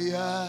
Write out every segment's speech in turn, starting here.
yes,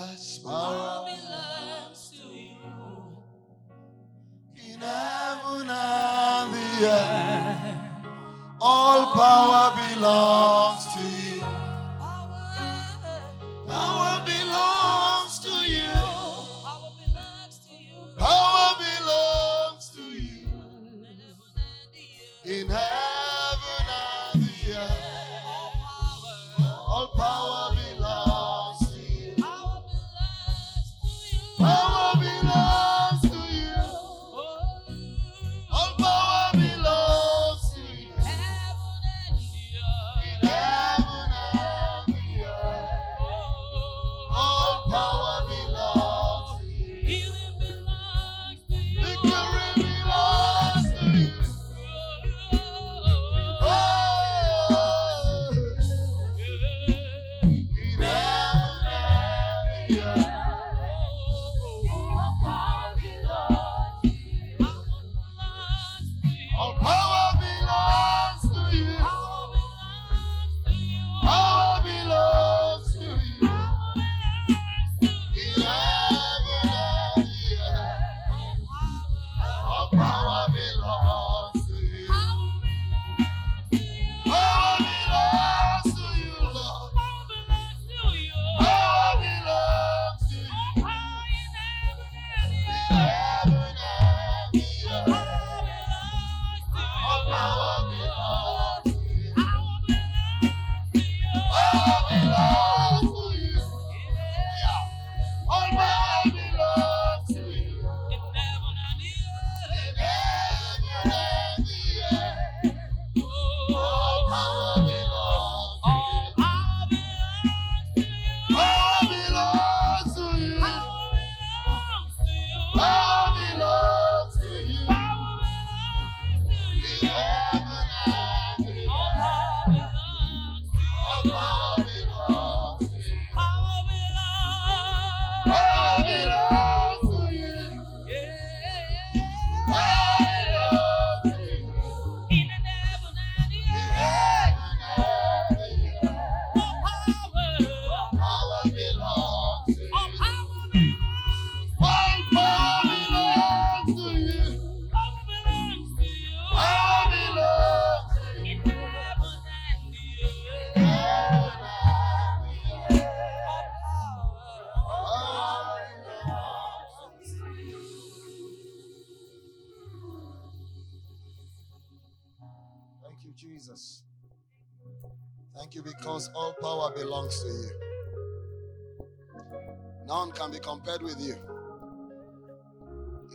with you.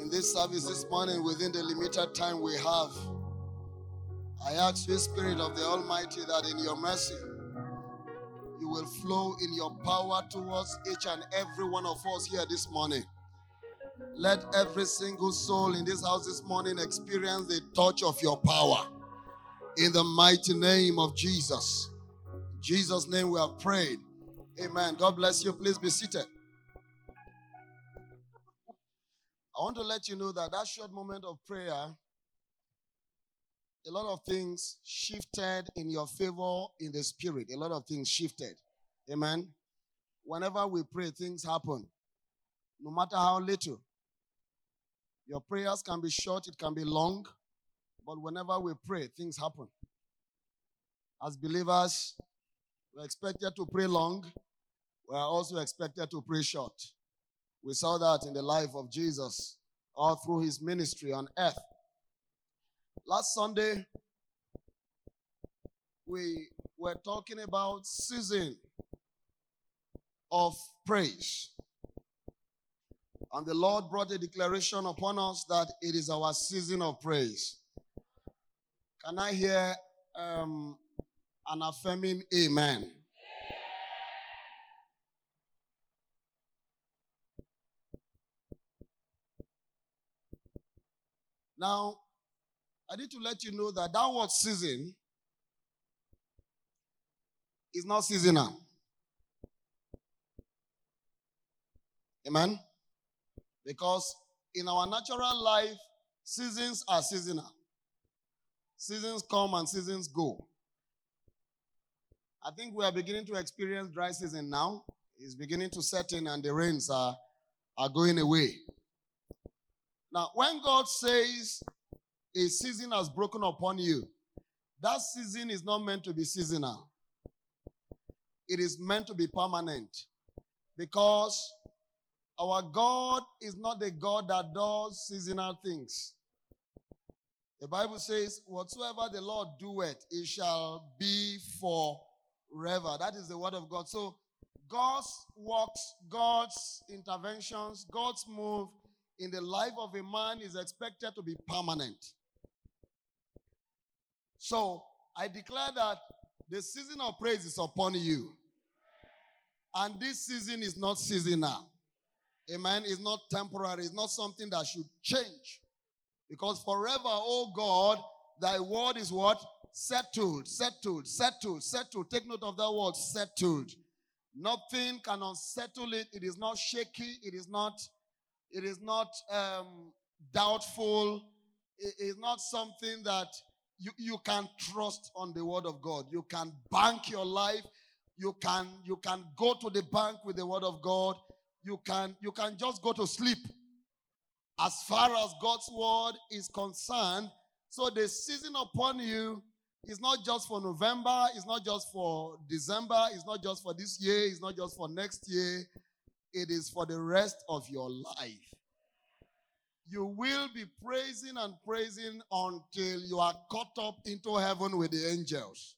In this service this morning, within the limited time we have, I ask you, Spirit of the Almighty, that in your mercy, you will flow in your power towards each and every one of us here this morning. Let every single soul in this house this morning experience the touch of your power. In the mighty name of Jesus. In Jesus' name we have prayed. Amen. God bless you. Please be seated. I want to let you know that that short moment of prayer, a lot of things shifted in your favor in the spirit. A lot of things shifted. Amen. Whenever we pray, things happen. No matter how little. Your prayers can be short, it can be long, but whenever we pray, things happen. As believers, we're expected to pray long, we are also expected to pray short. We saw that in the life of Jesus all through his ministry on earth. Last Sunday, we were talking about season of praise. And the Lord brought a declaration upon us that it is our season of praise. Can I hear um, an affirming amen? Now, I need to let you know that word season is not seasonal. Amen? Because in our natural life, seasons are seasonal. Seasons come and seasons go. I think we are beginning to experience dry season now It's beginning to set in and the rains are, are going away. Now, when God says a season has broken upon you, that season is not meant to be seasonal. It is meant to be permanent. Because our God is not the God that does seasonal things. The Bible says, Whatsoever the Lord doeth, it shall be forever. That is the word of God. So, God's works, God's interventions, God's move in the life of a man is expected to be permanent. So, I declare that the season of praise is upon you. And this season is not seasonal. Amen. It's not temporary. It's not something that should change. Because forever, oh God, thy word is what? Settled, settled, settled, settled. Take note of that word, settled. Nothing can unsettle it. It is not shaky. It is not, it is not um, doubtful. It is not something that you, you can trust on the word of God. You can bank your life. You can you can go to the bank with the word of God. You can you can just go to sleep as far as God's word is concerned. So the season upon you is not just for November, it's not just for December, it's not just for this year, it's not just for next year. It is for the rest of your life. You will be praising and praising until you are caught up into heaven with the angels.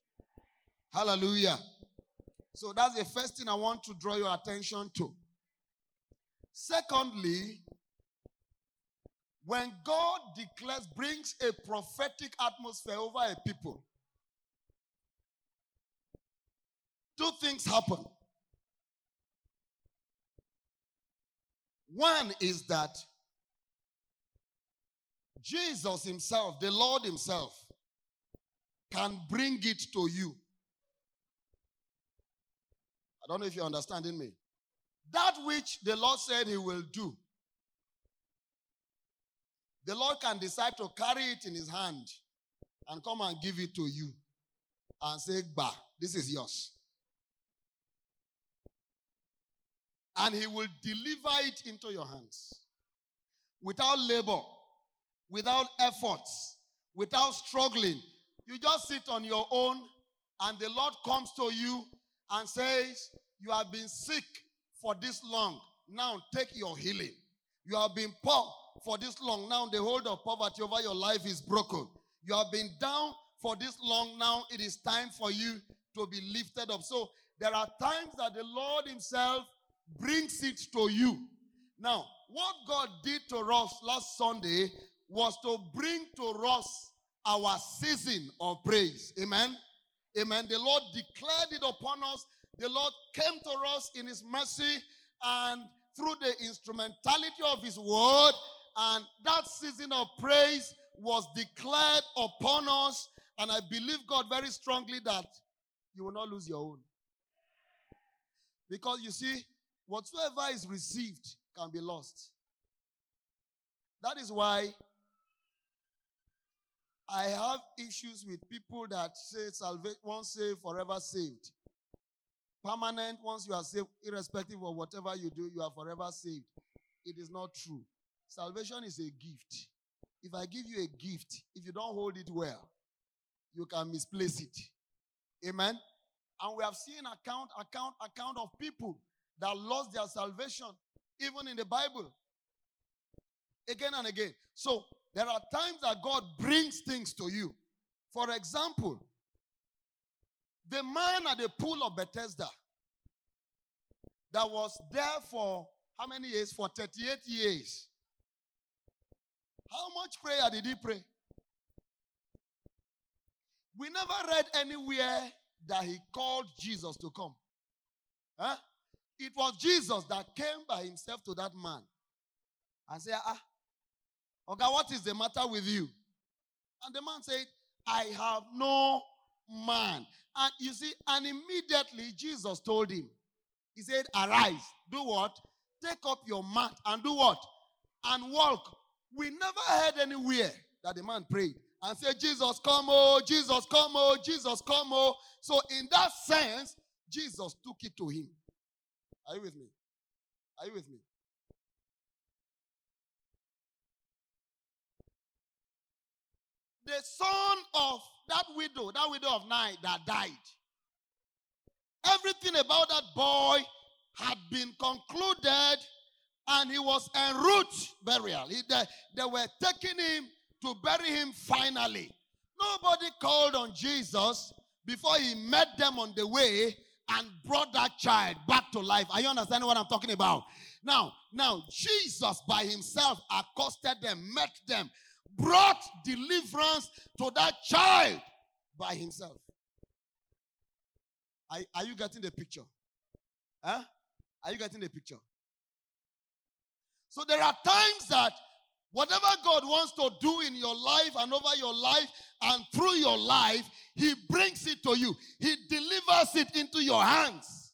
Hallelujah. So that's the first thing I want to draw your attention to. Secondly, when God declares, brings a prophetic atmosphere over a people, two things happen. One is that Jesus Himself, the Lord Himself, can bring it to you. I don't know if you're understanding me. That which the Lord said He will do, the Lord can decide to carry it in His hand and come and give it to you and say, Bah, this is yours. And He will deliver it into your hands without labor, without efforts, without struggling. You just sit on your own, and the Lord comes to you and says, You have been sick for this long. Now take your healing. You have been poor for this long. Now the hold of poverty over your life is broken. You have been down for this long. Now it is time for you to be lifted up. So there are times that the Lord Himself brings it to you. Now, what God did to us last Sunday was to bring to us our season of praise. Amen. Amen. The Lord declared it upon us. The Lord came to us in His mercy and through the instrumentality of His word. And that season of praise was declared upon us. And I believe God very strongly that you will not lose your own. Because you see, whatsoever is received can be lost. That is why I have issues with people that say salvation, once saved, forever saved. Permanent, once you are saved, irrespective of whatever you do, you are forever saved. It is not true. Salvation is a gift. If I give you a gift, if you don't hold it well, you can misplace it. Amen. And we have seen account, account, account of people that lost their salvation, even in the Bible. Again and again. So there are times that God brings things to you. For example, the man at the pool of Bethesda that was there for how many years? For 38 years. How much prayer did he pray? We never read anywhere that he called Jesus to come. Huh? It was Jesus that came by himself to that man and said, Ah, okay, what is the matter with you? And the man said, I have no man. And you see, and immediately Jesus told him, He said, Arise, do what? Take up your mat and do what? And walk. We never heard anywhere that the man prayed and said, Jesus, come, oh, Jesus, come, oh, Jesus, come, oh. So, in that sense, Jesus took it to him. Are you with me? Are you with me? The son of that widow, that widow of Nain that died, everything about that boy had been concluded and he was en route burial. He- they, they were taking him to bury him finally. Nobody called on Jesus before he met them on the way and brought that child back to life. Are you understanding what I'm talking about? Now, now Jesus by himself accosted them, met them, brought deliverance to that child by himself. Are, are you getting the picture? Huh? Are you getting the picture? So there are times that whatever God wants to do in your life and over your life and through your life, He brings it to you. He delivers it into your hands.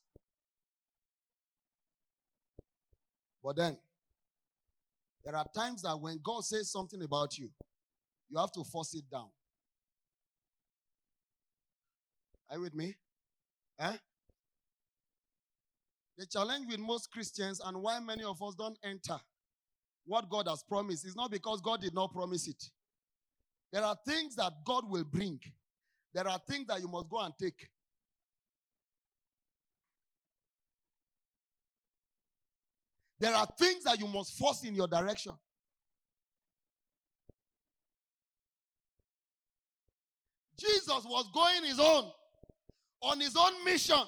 But then, there are times that when God says something about you, you have to force it down. Are you with me? Huh? The challenge with most Christians and why many of us don't enter what God has promised is not because God did not promise it. There are things that God will bring, there are things that you must go and take. There are things that you must force in your direction. Jesus was going his own, on his own mission,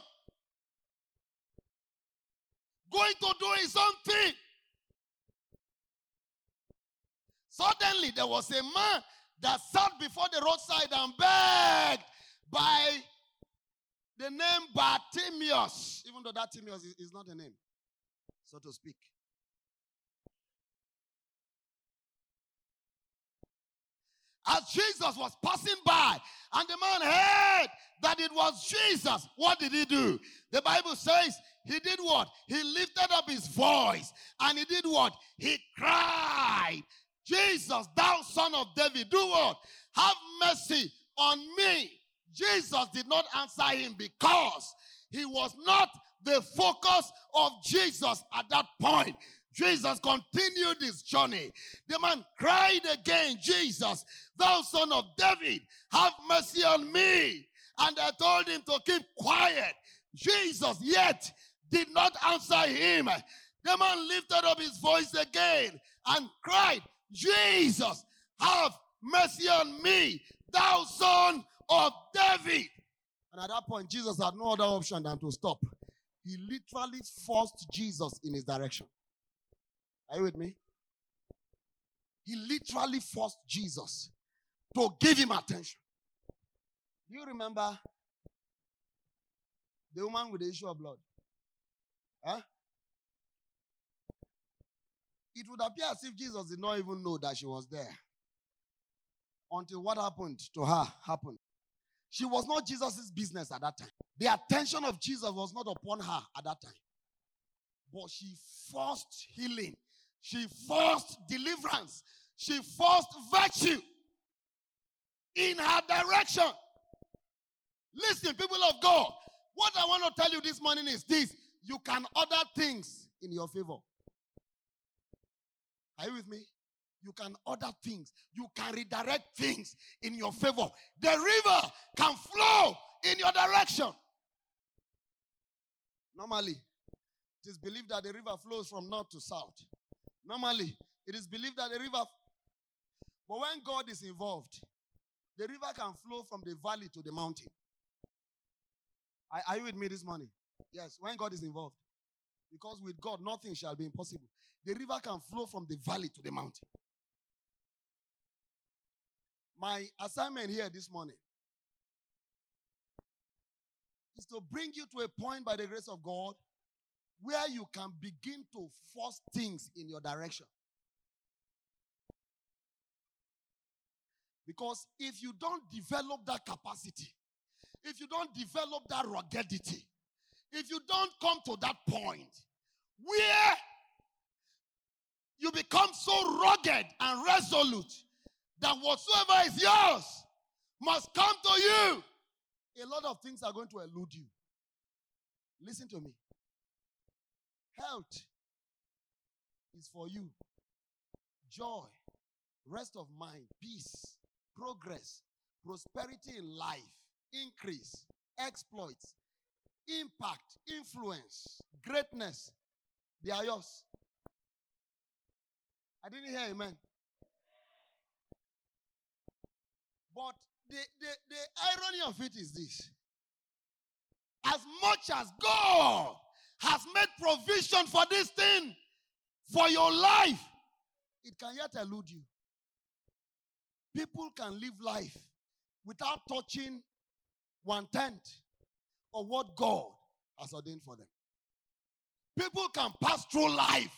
going to do his own thing. Suddenly, there was a man that sat before the roadside and begged by the name Bartimaeus, even though that Timaeus is, is not a name, so to speak. As Jesus was passing by, and the man heard that it was Jesus, what did he do? The Bible says he did what? He lifted up his voice and he did what? He cried, Jesus, thou son of David, do what? Have mercy on me. Jesus did not answer him because he was not the focus of Jesus at that point. Jesus continued his journey. The man cried again, Jesus, thou son of David, have mercy on me. And I told him to keep quiet. Jesus yet did not answer him. The man lifted up his voice again and cried, Jesus, have mercy on me, thou son of David. And at that point, Jesus had no other option than to stop. He literally forced Jesus in his direction. Are you with me? He literally forced Jesus to give him attention. Do you remember the woman with the issue of blood? Huh? It would appear as if Jesus did not even know that she was there until what happened to her happened. She was not Jesus' business at that time. The attention of Jesus was not upon her at that time. But she forced healing, she forced deliverance, she forced virtue in her direction. Listen, people of God, what I want to tell you this morning is this you can order things in your favor. Are you with me? You can order things, you can redirect things in your favor. The river can flow in your direction. Normally, it is believed that the river flows from north to south. Normally, it is believed that the river, but when God is involved, the river can flow from the valley to the mountain. Are, are you with me this morning? Yes, when God is involved. Because with God, nothing shall be impossible. The river can flow from the valley to the mountain. My assignment here this morning is to bring you to a point by the grace of God where you can begin to force things in your direction. Because if you don't develop that capacity, if you don't develop that ruggedity, if you don't come to that point where you become so rugged and resolute that whatsoever is yours must come to you, a lot of things are going to elude you. Listen to me. Health is for you. Joy, rest of mind, peace, progress, prosperity in life, increase, exploits, impact, influence, greatness. They are yours. I didn't hear amen. But the, the, the irony of it is this. As much as God has made provision for this thing, for your life, it can yet elude you. People can live life without touching one tenth of what God has ordained for them. People can pass through life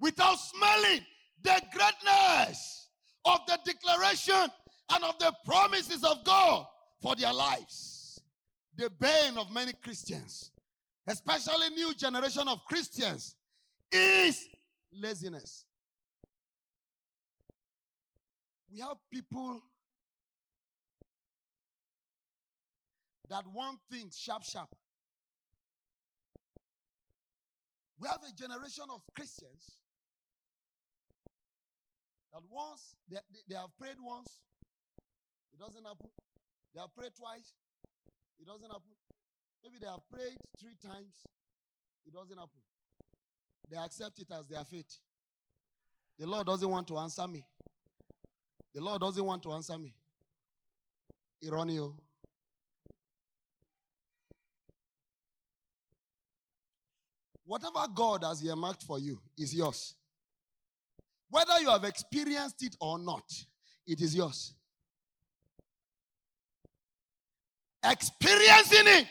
without smelling the greatness of the declaration and of the promises of God for their lives. The bane of many Christians, especially new generation of Christians, is laziness. We have people that want things sharp, sharp. We have a generation of Christians that once they, they, have prayed once, it doesn't happen. They have prayed twice, it doesn't happen. Maybe they have prayed three times, it doesn't happen. They accept it as their fate. The Lord doesn't want to answer me. The Lord doesn't want to answer me. Ironio. Whatever God has earmarked for you is yours. Whether you have experienced it or not, it is yours. Experiencing it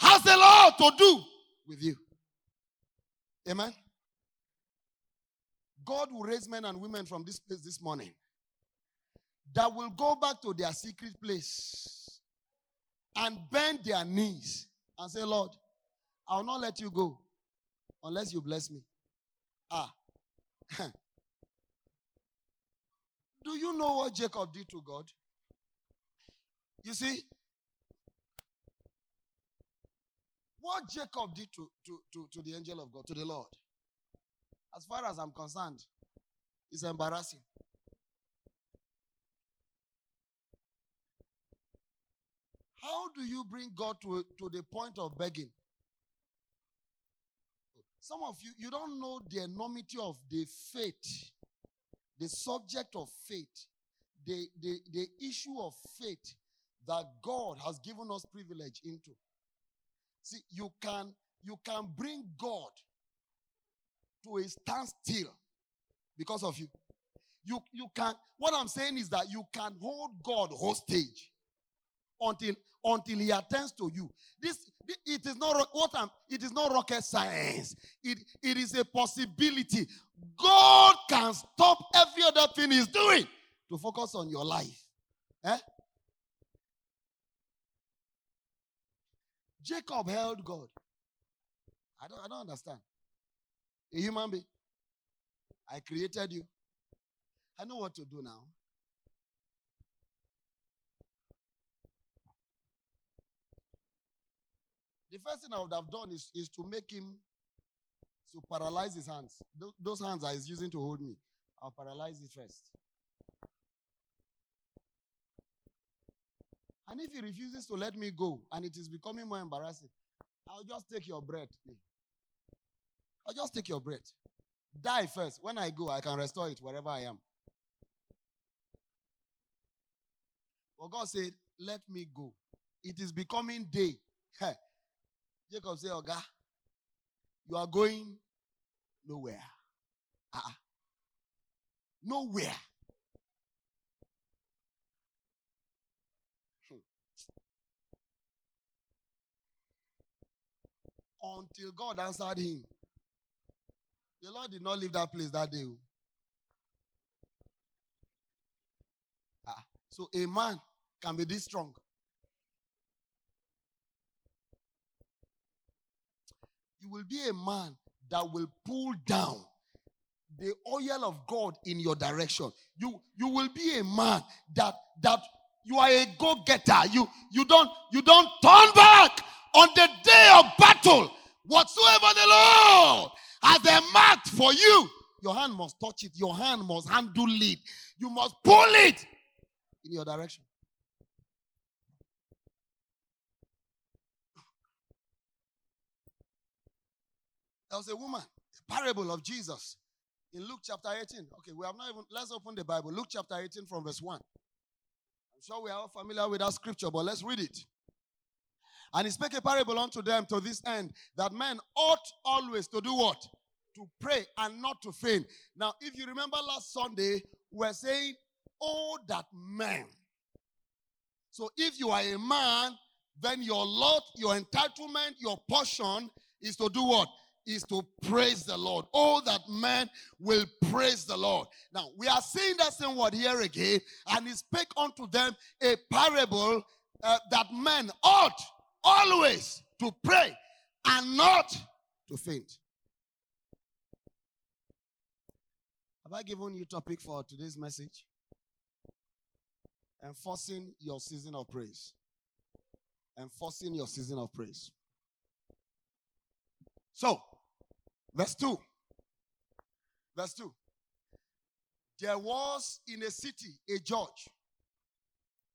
has a lot to do with you. Amen. God will raise men and women from this place this morning that will go back to their secret place and bend their knees and say, Lord, I will not let you go unless you bless me. Ah. Do you know what Jacob did to God? You see, what Jacob did to, to, to, to the angel of God, to the Lord, as far as I'm concerned, is embarrassing. How do you bring God to, to the point of begging? Some of you, you don't know the enormity of the faith, the subject of faith, the, the, the issue of faith that God has given us privilege into. See, you can you can bring God to a standstill because of you. You you can what I'm saying is that you can hold God hostage until until he attends to you. This it is not what I'm it is not rocket science. It it is a possibility. God can stop every other thing he's doing to focus on your life. Eh? Jacob held God. I don't, I don't understand. A human being. I created you. I know what to do now. The first thing I would have done is, is to make him to paralyze his hands. Tho- Those hands are he's using to hold me. I'll paralyze it first. And if he refuses to let me go and it is becoming more embarrassing, I'll just take your breath. I'll just take your breath. Die first. When I go, I can restore it wherever I am. But God said, Let me go. It is becoming day. Jacob said, Oga, you are going nowhere. Ah, nowhere. until God answered him. The Lord did not leave that place that day. Ah, so a man can be this strong. You will be a man that will pull down the oil of God in your direction. You you will be a man that that you are a go-getter. You you don't you don't turn back on the day of battle. Whatsoever the Lord has a marked for you, your hand must touch it. Your hand must handle it. You must pull it in your direction. There was a woman, a parable of Jesus in Luke chapter 18. Okay, we have not even, let's open the Bible. Luke chapter 18 from verse 1. I'm sure we are all familiar with that scripture, but let's read it. And he spake a parable unto them to this end that men ought always to do what? To pray and not to faint. Now, if you remember last Sunday, we were saying, Oh, that man. So if you are a man, then your lot, your entitlement, your portion is to do what? Is to praise the Lord. Oh, that man will praise the Lord. Now, we are seeing that same word here again, and he spake unto them a parable uh, that men ought always to pray and not to faint. Have I given you topic for today's message? Enforcing your season of praise. Enforcing your season of praise. So, verse 2. Verse 2. There was in a city a judge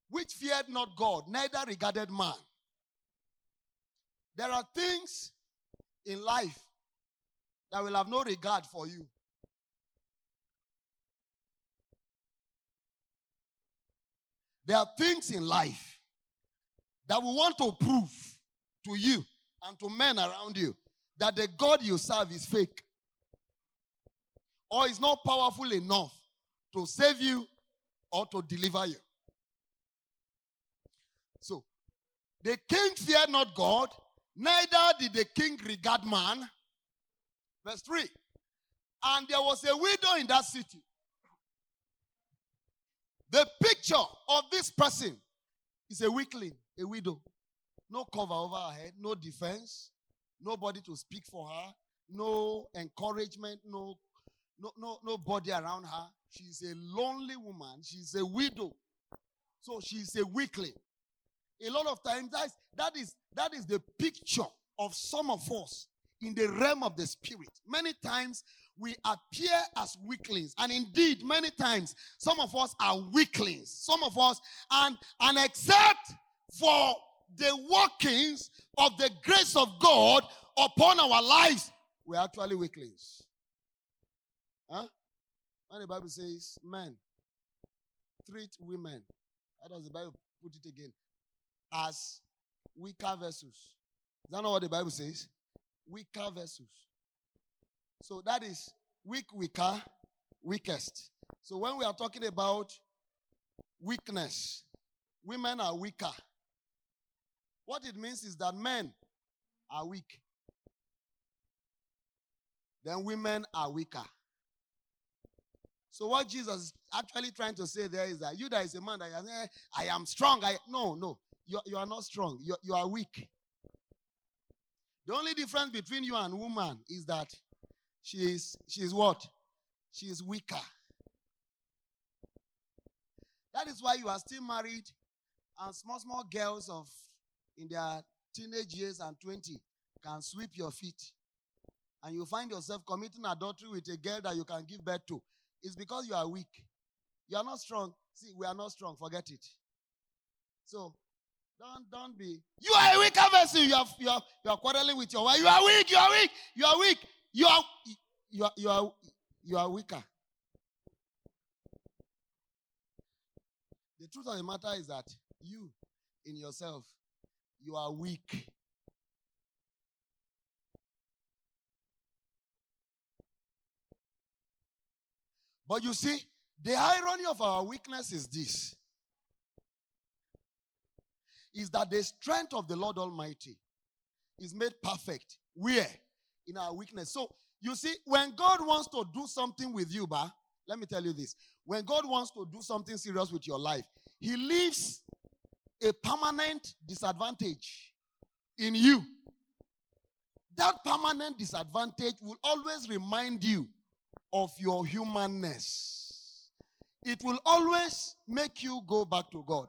which feared not God, neither regarded man. There are things in life that will have no regard for you. There are things in life that we want to prove to you and to men around you that the God you serve is fake or is not powerful enough to save you or to deliver you. So, the king feared not God, neither did the king regard man. Verse 3 And there was a widow in that city. The picture of this person is a weakling, a widow. No cover over her head, no defense, nobody to speak for her, no encouragement, no, no, no, nobody around her. She's a lonely woman, she's a widow. So she's a weakling. A lot of times that is, that is that is the picture of some of us in the realm of the spirit. Many times we appear as weaklings, and indeed, many times some of us are weaklings. Some of us, and and except for the workings of the grace of God upon our lives, we're actually weaklings. Huh? When the Bible says, men treat women, how does the Bible put it again? As weaker vessels. Is that not what the Bible says? Weaker vessels. So that is weak, weaker, weakest. So when we are talking about weakness, women are weaker. What it means is that men are weak. Then women are weaker. So what Jesus is actually trying to say there is that you that is a man that you saying, I am strong. I no, no. You, you are not strong. You, you are weak. The only difference between you and woman is that she is she is what? She is weaker. That is why you are still married and small, small girls of in their teenage years and 20 can sweep your feet. And you find yourself committing adultery with a girl that you can give birth to. It's because you are weak. You are not strong. See, we are not strong. Forget it. So don't don't be. You are a weaker vessel. You are you are you are quarreling with your wife. You are weak. You are weak. You are weak. You are you are you are you are weaker. The truth of the matter is that you, in yourself, you are weak. But you see, the irony of our weakness is this is that the strength of the Lord Almighty is made perfect. Where? In our weakness. So you see, when God wants to do something with you, ba, let me tell you this. When God wants to do something serious with your life, He leaves a permanent disadvantage in you. That permanent disadvantage will always remind you of your humanness. It will always make you go back to God.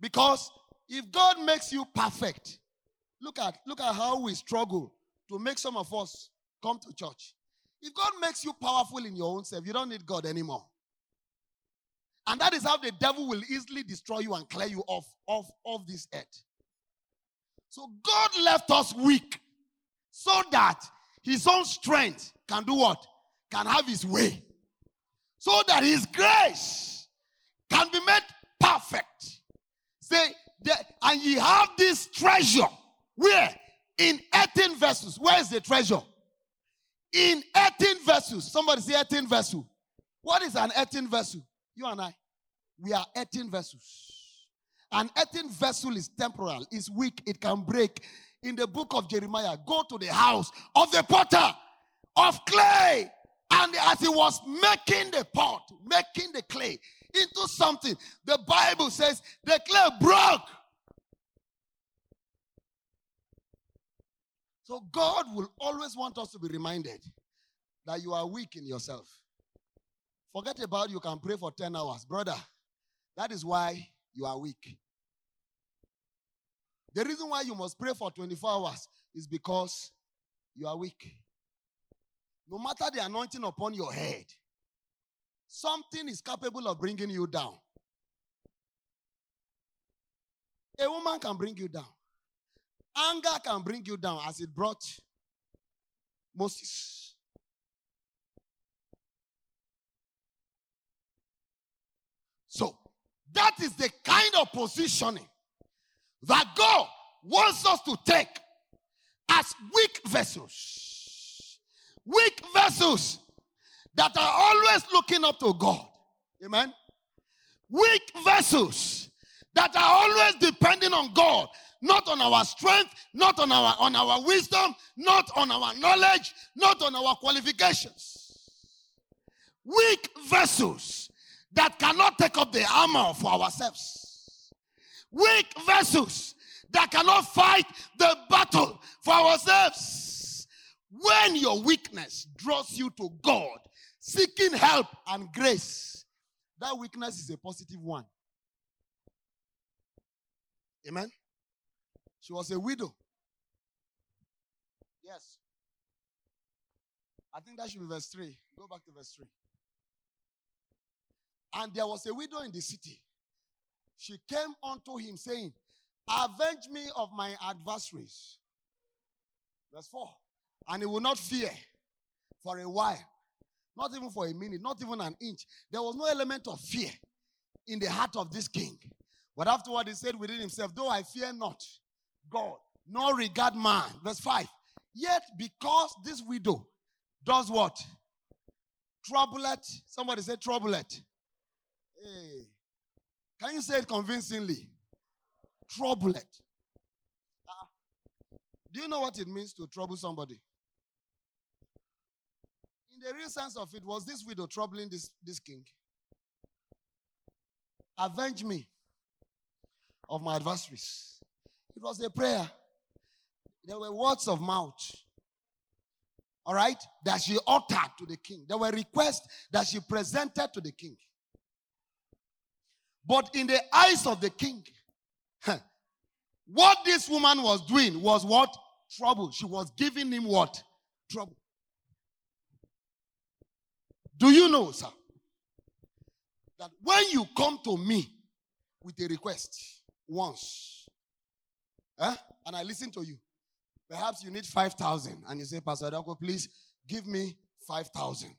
Because if God makes you perfect, Look at look at how we struggle to make some of us come to church. If God makes you powerful in your own self, you don't need God anymore. And that is how the devil will easily destroy you and clear you off, off, off this earth. So God left us weak so that his own strength can do what? Can have his way. So that his grace can be made perfect. Say, and ye have this treasure. Where? In 18 vessels. Where is the treasure? In 18 vessels. Somebody say 18 vessel. What is an 18 vessel? You and I. We are 18 vessels. An 18 vessel is temporal, is weak, it can break. In the book of Jeremiah, go to the house of the potter of clay. And as he was making the pot, making the clay into something, the Bible says the clay broke. So God will always want us to be reminded that you are weak in yourself. Forget about you can pray for 10 hours. Brother, that is why you are weak. The reason why you must pray for 24 hours is because you are weak. No matter the anointing upon your head, something is capable of bringing you down. A woman can bring you down. Anger can bring you down as it brought Moses. That is the kind of positioning that God wants us to take as weak vessels. Weak vessels that are always looking up to God. Amen. Weak vessels that are always depending on God, not on our strength, not on our on our wisdom, not on our knowledge, not on our qualifications. Weak vessels that cannot take up the armor for ourselves. Weak vessels that cannot fight the battle for ourselves. When your weakness draws you to God, seeking help and grace, that weakness is a positive one. Amen. She was a widow. Yes. I think that should be verse 3. Go back to verse 3. And there was a widow in the city. She came unto him, saying, Avenge me of my adversaries. Verse 4. And he will not fear for a while, not even for a minute, not even an inch. There was no element of fear in the heart of this king. But afterward, he said within himself, Though I fear not God, nor regard man. Verse 5. Yet because this widow does what? trouble Troublet. Somebody say troublet. Hey. Can you say it convincingly? Troublet. Ah. do you know what it means to trouble somebody? In the real sense of it, was this widow troubling this, this king? Avenge me of my adversaries. It was a prayer. There were words of mouth. All right? That she uttered to the king. There were requests that she presented to the king. But in the eyes of the king, what this woman was doing was what? Trouble. She was giving him what? Trouble. Do you know, sir, that when you come to me with a request once, eh, and I listen to you, perhaps you need 5,000, and you say, Pastor Idakwo, please give me 5,000.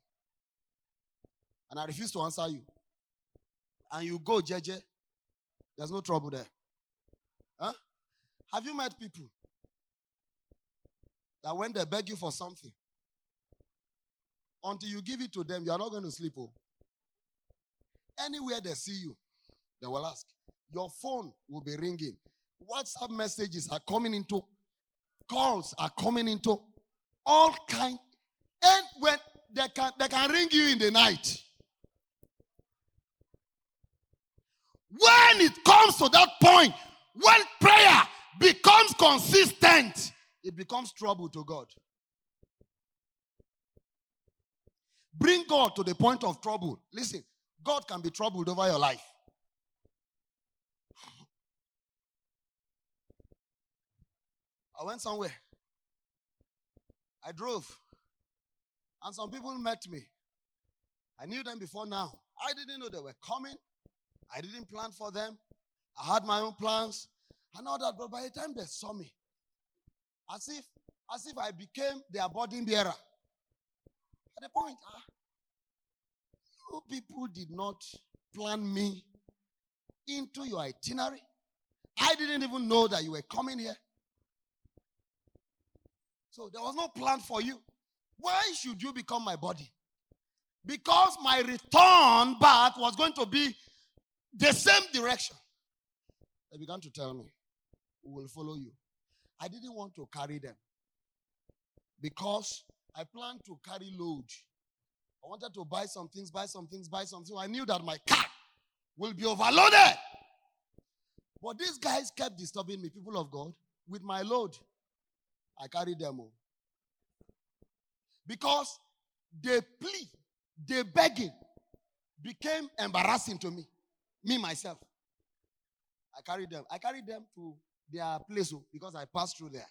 And I refuse to answer you. And you go, JJ, there's no trouble there. Huh? Have you met people that when they beg you for something, until you give it to them, you are not going to sleep. Oh. Anywhere they see you, they will ask. Your phone will be ringing. WhatsApp messages are coming into, calls are coming into, all kind. And when they can, they can ring you in the night. When it comes to that point, when prayer becomes consistent, it becomes trouble to God. Bring God to the point of trouble. Listen, God can be troubled over your life. I went somewhere. I drove. And some people met me. I knew them before now. I didn't know they were coming. I didn't plan for them. I had my own plans and all that. But by the time they saw me, as if as if I became their burden bearer. At the point, ah, you people did not plan me into your itinerary. I didn't even know that you were coming here. So there was no plan for you. Why should you become my body? Because my return back was going to be the same direction. They began to tell me, We will follow you. I didn't want to carry them because I planned to carry load. I wanted to buy some things, buy some things, buy some things. I knew that my car will be overloaded. But these guys kept disturbing me, people of God, with my load. I carried them all. Because they plea, they begging became embarrassing to me, me myself. I carried them. I carried them to their place oh, because I passed through there.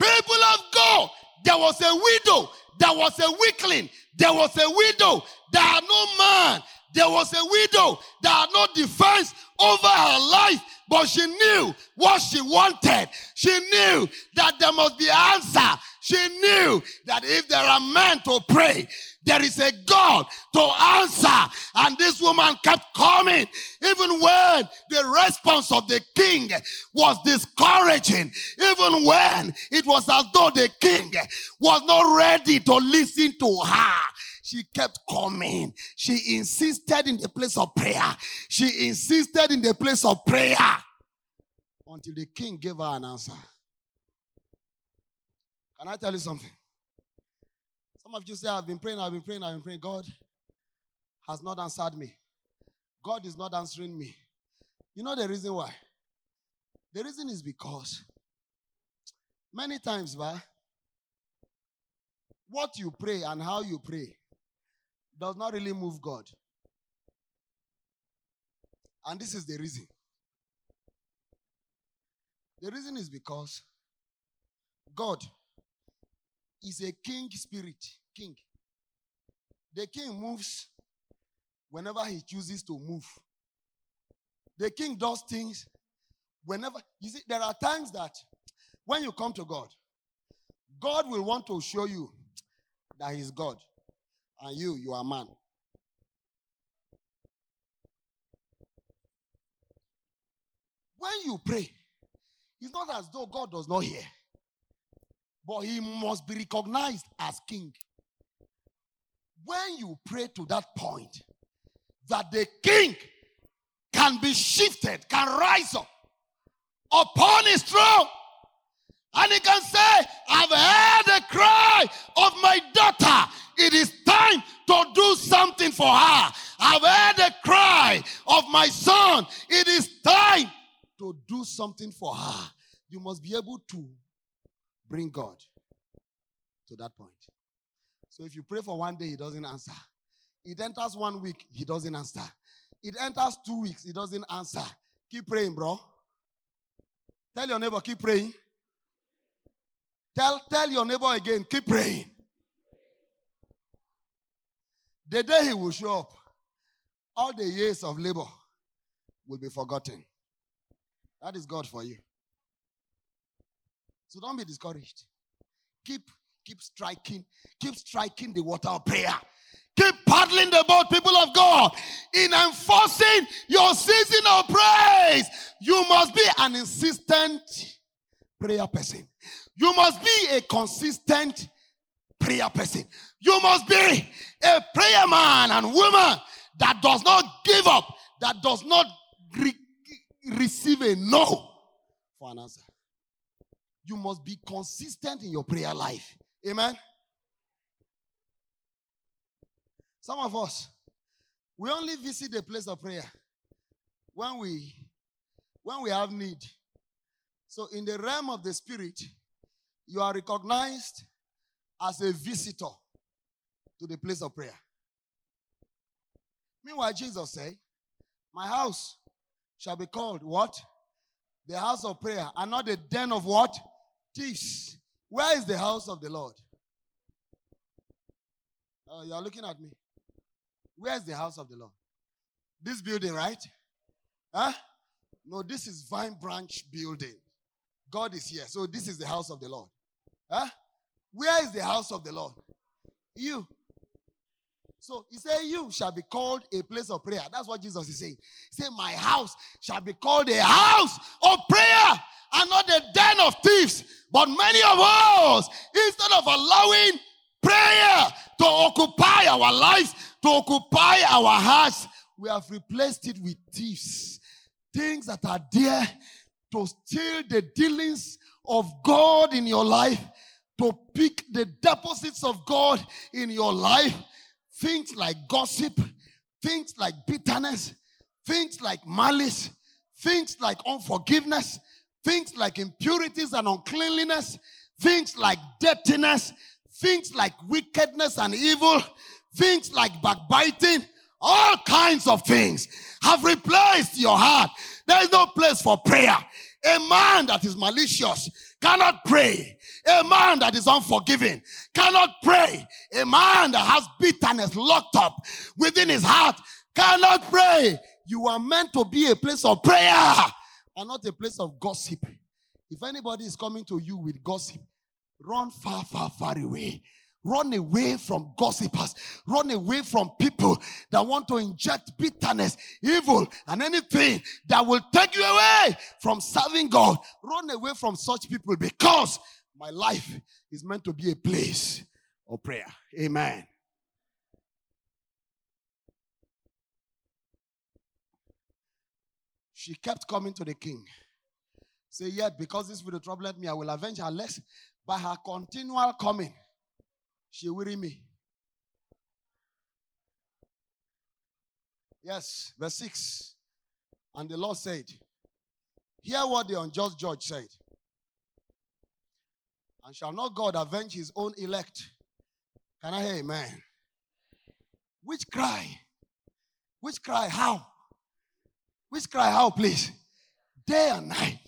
People of God, there was a widow, there was a weakling, there was a widow, there are no man, there was a widow there are no defense over her life, but she knew what she wanted. She knew that there must be answer. She knew that if there are men to pray, there is a God to answer. And this woman kept coming, even when the response of the king was discouraging, even when it was as though the king was not ready to listen to her. She kept coming. She insisted in the place of prayer. She insisted in the place of prayer until the king gave her an answer. Can I tell you something? Some of you say, I've been praying, I've been praying, I've been praying. God has not answered me. God is not answering me. You know the reason why? The reason is because many times, bah, what you pray and how you pray does not really move God. And this is the reason. The reason is because God is a king spirit. King. The king moves whenever he chooses to move. The king does things whenever. You see, there are times that when you come to God, God will want to show you that He's God and you, you are man. When you pray, it's not as though God does not hear, but He must be recognized as King. When you pray to that point, that the King can be shifted, can rise up upon His throne. And he can say, I've heard the cry of my daughter. It is time to do something for her. I've heard the cry of my son. It is time to do something for her. You must be able to bring God to that point. So if you pray for one day, he doesn't answer. It enters one week, he doesn't answer. It enters two weeks, he doesn't answer. Keep praying, bro. Tell your neighbor, keep praying. Tell, tell your neighbor again, keep praying. The day he will show up, all the years of labor will be forgotten. That is God for you. So don't be discouraged. Keep, keep striking, keep striking the water of prayer. Keep paddling the boat, people of God. In enforcing your season of praise, you must be an insistent prayer person. You must be a consistent prayer person. You must be a prayer man and woman that does not give up, that does not re- receive a no for an answer. You must be consistent in your prayer life. Amen. Some of us, we only visit the place of prayer when we when we have need. So in the realm of the spirit, you are recognized as a visitor to the place of prayer. Meanwhile, Jesus said, My house shall be called what? the house of prayer and not the den of what? Thieves. Where is the house of the Lord? Oh, you're looking at me. Where's the house of the Lord? This building, right? Huh? No, this is Vine Branch building. God is here. So this is the house of the Lord. Huh? Where is the house of the Lord? You. So he said, You shall be called a place of prayer. That's what Jesus is saying. He said, My house shall be called a house of prayer and not a den of thieves. But many of us, instead of allowing prayer to occupy our lives, to occupy our hearts, we have replaced it with thieves. Things that are there to steal the dealings of God in your life, to pick the deposits of God in your life. Things like gossip, things like bitterness, things like malice, things like unforgiveness, things like impurities and uncleanliness, things like dirtiness, things like wickedness and evil, things like backbiting, all kinds of things have replaced your heart. There is no place for prayer. A man that is malicious cannot pray. A man that is unforgiving cannot pray. A man that has bitterness locked up within his heart cannot pray. You are meant to be a place of prayer and not a place of gossip. If anybody is coming to you with gossip, run far, far, far away. Run away from gossipers. Run away from people that want to inject bitterness, evil, and anything that will take you away from serving God. Run away from such people because my life is meant to be a place of prayer. Amen. She kept coming to the king. Say, yet because this will trouble me, I will avenge her less. By her continual coming, she weary me. Yes, verse 6. And the Lord said, Hear what the unjust judge said. And shall not God avenge his own elect? Can I hear amen? Which cry? Which cry? How? Which cry? How, please? Day and night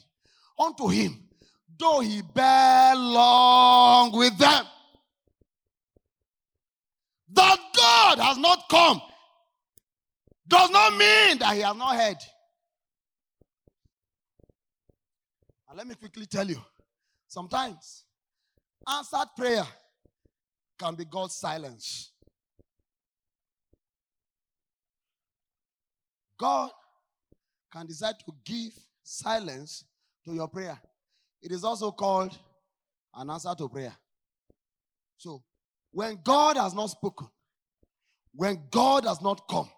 unto him, though he bear long with them. That God has not come does not mean that he has not heard. And let me quickly tell you sometimes answered prayer can be God's silence. God can decide to give silence to your prayer. It is also called an answer to prayer. So, when God has not spoken, when God has not come,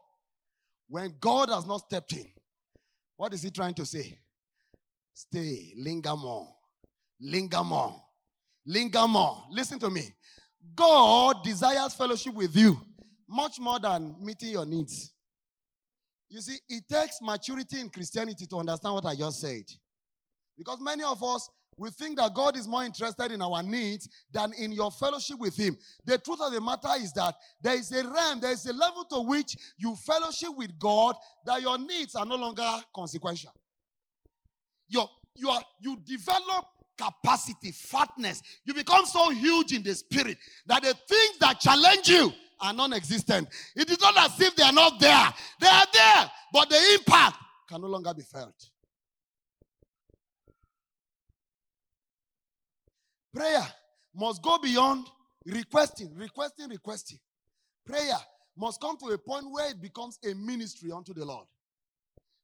when God has not stepped in, what is he trying to say? Stay, linger more, linger more, linger more. Listen to me. God desires fellowship with you much more than meeting your needs. You see, it takes maturity in Christianity to understand what I just said. Because many of us, we think that God is more interested in our needs than in your fellowship with Him. The truth of the matter is that there is a realm, there is a level to which you fellowship with God that your needs are no longer consequential. You, you, are, you develop capacity, fatness. You become so huge in the spirit that the things that challenge you are non existent. It is not as if they are not there, they are there, but the impact can no longer be felt. Prayer must go beyond requesting, requesting, requesting. Prayer must come to a point where it becomes a ministry unto the Lord.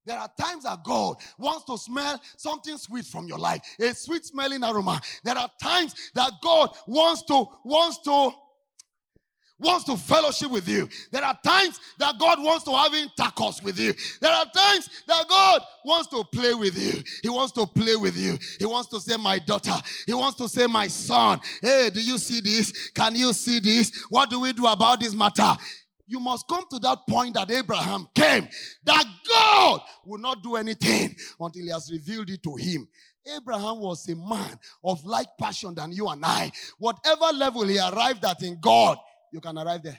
There are times that God wants to smell something sweet from your life, a sweet smelling aroma. There are times that God wants to wants to wants to fellowship with you. There are times that God wants to have intercourse with you. There are times that God wants to play with you. He wants to play with you. He wants to say, My daughter. He wants to say, My son. Hey, do you see this? Can you see this? What do we do about this matter? You must come to that point that Abraham came, that God will not do anything until he has revealed it to him. Abraham was a man of like passion than you and I. Whatever level he arrived at in God, you can arrive there.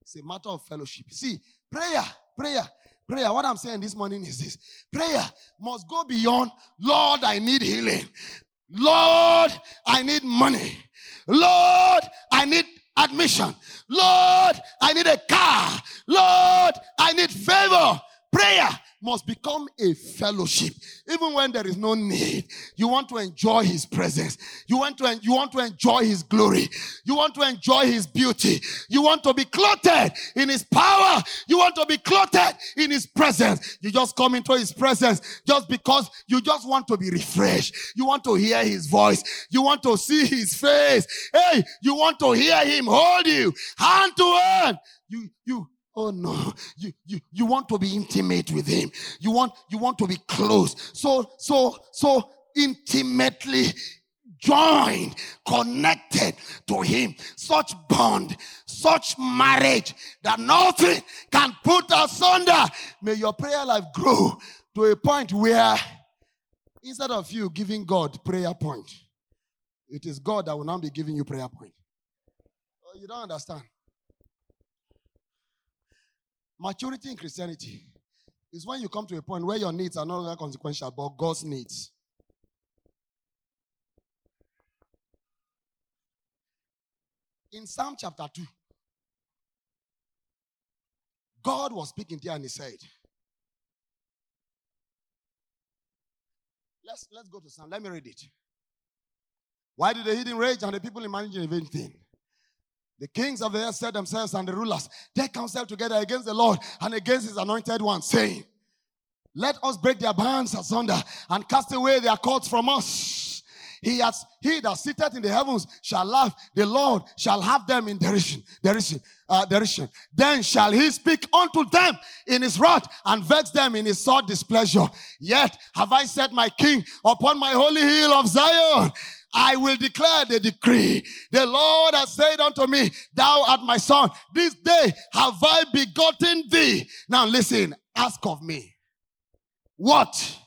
It's a matter of fellowship. See, prayer, prayer, Prayer, what I'm saying this morning is this prayer must go beyond, Lord, I need healing. Lord, I need money. Lord, I need admission. Lord, I need a car. Lord, I need favor. Prayer must become a fellowship. Even when there is no need, you want to enjoy his presence. You want to, en- you want to enjoy his glory. You want to enjoy his beauty. You want to be clothed in his power. You want to be clothed in his presence. You just come into his presence just because you just want to be refreshed. You want to hear his voice. You want to see his face. Hey, you want to hear him hold you hand to hand. You, you, Oh no, you, you, you want to be intimate with him. You want, you want to be close. So, so, so intimately joined, connected to him. Such bond, such marriage that nothing can put asunder. May your prayer life grow to a point where instead of you giving God prayer point, it is God that will now be giving you prayer point. Oh, you don't understand. Maturity in Christianity is when you come to a point where your needs are no longer consequential, but God's needs. In Psalm chapter 2, God was speaking there and he said, Let's let's go to Psalm. Let me read it. Why did the heathen rage and the people imagine a vain thing? The kings of the earth set themselves and the rulers, they counsel together against the Lord and against his anointed one, saying, Let us break their bands asunder and cast away their cords from us. He has he that sitteth in the heavens shall laugh, the Lord shall have them in derision, derision, uh, derision. Then shall he speak unto them in his wrath and vex them in his sore displeasure. Yet have I set my king upon my holy hill of Zion. I will declare the decree. The Lord has said unto me, Thou art my son. This day have I begotten thee. Now listen, ask of me. What?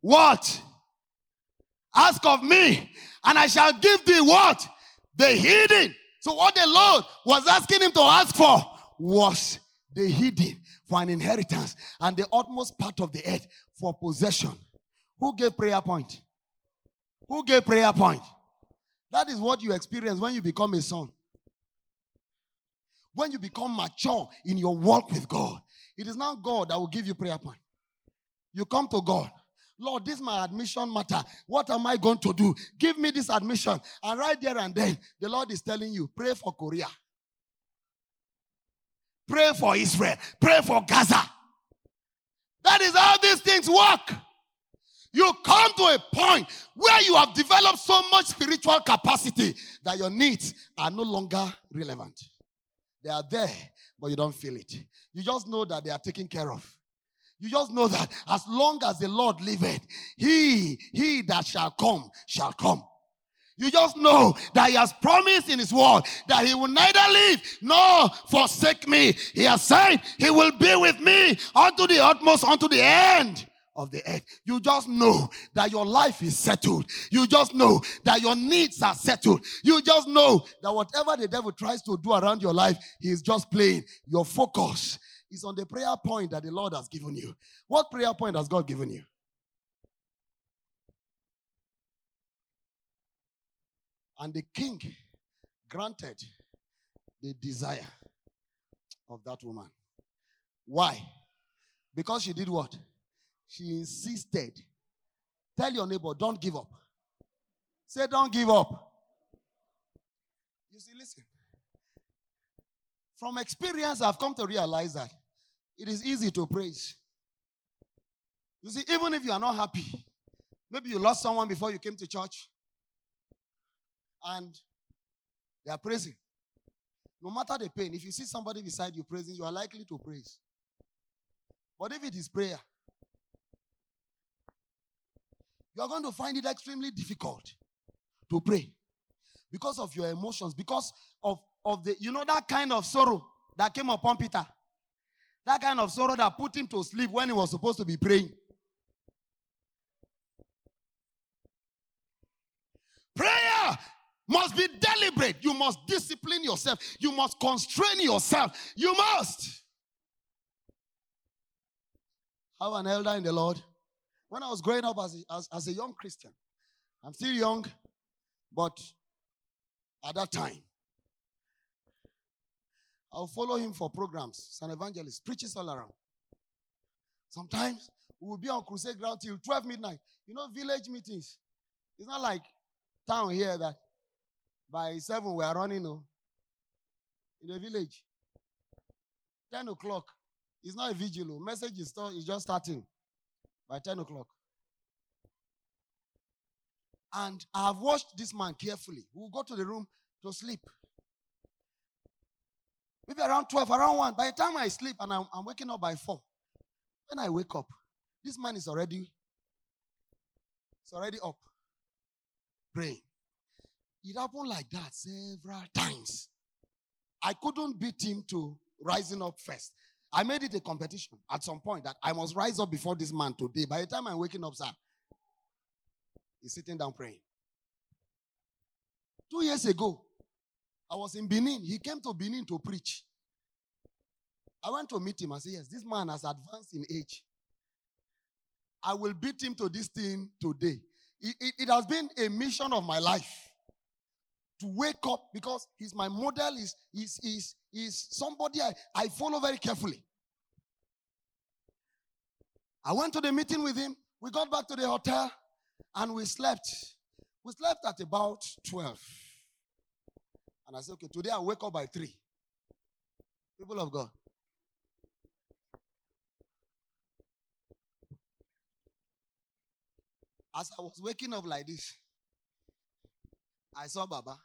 What? Ask of me, and I shall give thee what? The heathen. So, what the Lord was asking him to ask for was the heathen for an inheritance and the utmost part of the earth for possession. Who gave prayer point? Who gave prayer point? That is what you experience when you become a son. When you become mature in your walk with God, it is now God that will give you prayer point. You come to God. Lord, this is my admission matter. What am I going to do? Give me this admission. And right there and then, the Lord is telling you, pray for Korea. Pray for Israel. Pray for Gaza. That is how these things work. You come to a point where you have developed so much spiritual capacity that your needs are no longer relevant. They are there, but you don't feel it. You just know that they are taken care of. You just know that as long as the Lord liveth, he, he that shall come, shall come. You just know that he has promised in his word that he will neither leave nor forsake me. He has said he will be with me unto the utmost, unto the end of the earth. You just know that your life is settled. You just know that your needs are settled. You just know that whatever the devil tries to do around your life, he is just playing. Your focus is on the prayer point that the Lord has given you. What prayer point has God given you? And the king granted the desire of that woman. Why? Because she did what? She insisted. Tell your neighbor, don't give up. Say, don't give up. You see, listen. From experience, I've come to realize that it is easy to praise. You see, even if you are not happy, maybe you lost someone before you came to church, and they are praising. No matter the pain, if you see somebody beside you praising, you are likely to praise. But if it is prayer, you are going to find it extremely difficult to pray because of your emotions, because of, of the, you know, that kind of sorrow that came upon Peter. That kind of sorrow that put him to sleep when he was supposed to be praying. Prayer must be deliberate. You must discipline yourself. You must constrain yourself. You must. have an elder in the Lord. When I was growing up as a, as, as a young Christian, I'm still young, but at that time, I'll follow him for programs. He's an evangelist, preaches all around. Sometimes we will be on crusade ground till 12 midnight. You know, village meetings. It's not like town here that by 7 we are running oh, in the village. 10 o'clock. It's not a vigil. Message is, still, is just starting by 10 o'clock. And I have watched this man carefully. We'll go to the room to sleep. Maybe around 12, around 1. By the time I sleep and I'm, I'm waking up by 4, when I wake up, this man is already, it's already up, praying. It happened like that several times. I couldn't beat him to rising up first. I made it a competition at some point that I must rise up before this man today. By the time I'm waking up, sir, he's sitting down praying. Two years ago, I was in Benin. He came to Benin to preach. I went to meet him. I said, Yes, this man has advanced in age. I will beat him to this thing today. It, it- it has been a mission of my life to wake up because he's my model, is is is is somebody I, I follow very carefully. I went to the meeting with him. We got back to the hotel and we slept. We slept at about 12. And I said, okay, today I wake up by 3. People of God. As I was waking up like this, I saw Baba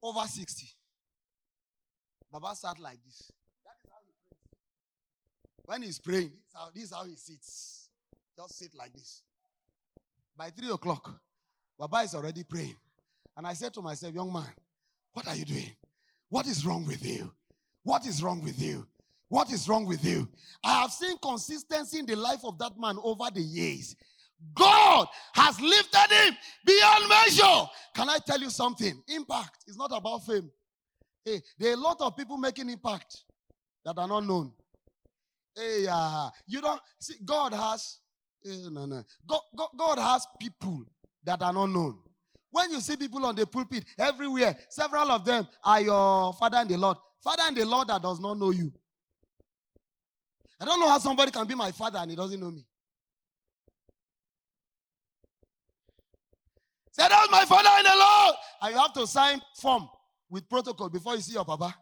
over 60. Baba sat like this. That is how he prays. When he's praying, this is how, this is how he sits. Just sit like this. By three o'clock, Baba is already praying. And I said to myself, young man, what are you doing? What is wrong with you? What is wrong with you? What is wrong with you? I have seen consistency in the life of that man over the years. God has lifted him beyond measure. Can I tell you something? Impact is not about fame. Hey, there are a lot of people making impact that are not known. Hey, uh, you don't see, God has, eh, no, no. God, God, God has people that are not known. When you see people on the pulpit everywhere, several of them are your father in the Lord. Father in the Lord that does not know you. I don't know how somebody can be my father and he doesn't know me. Say, that's my father in the Lord. And you have to sign form with protocol before you see your papa.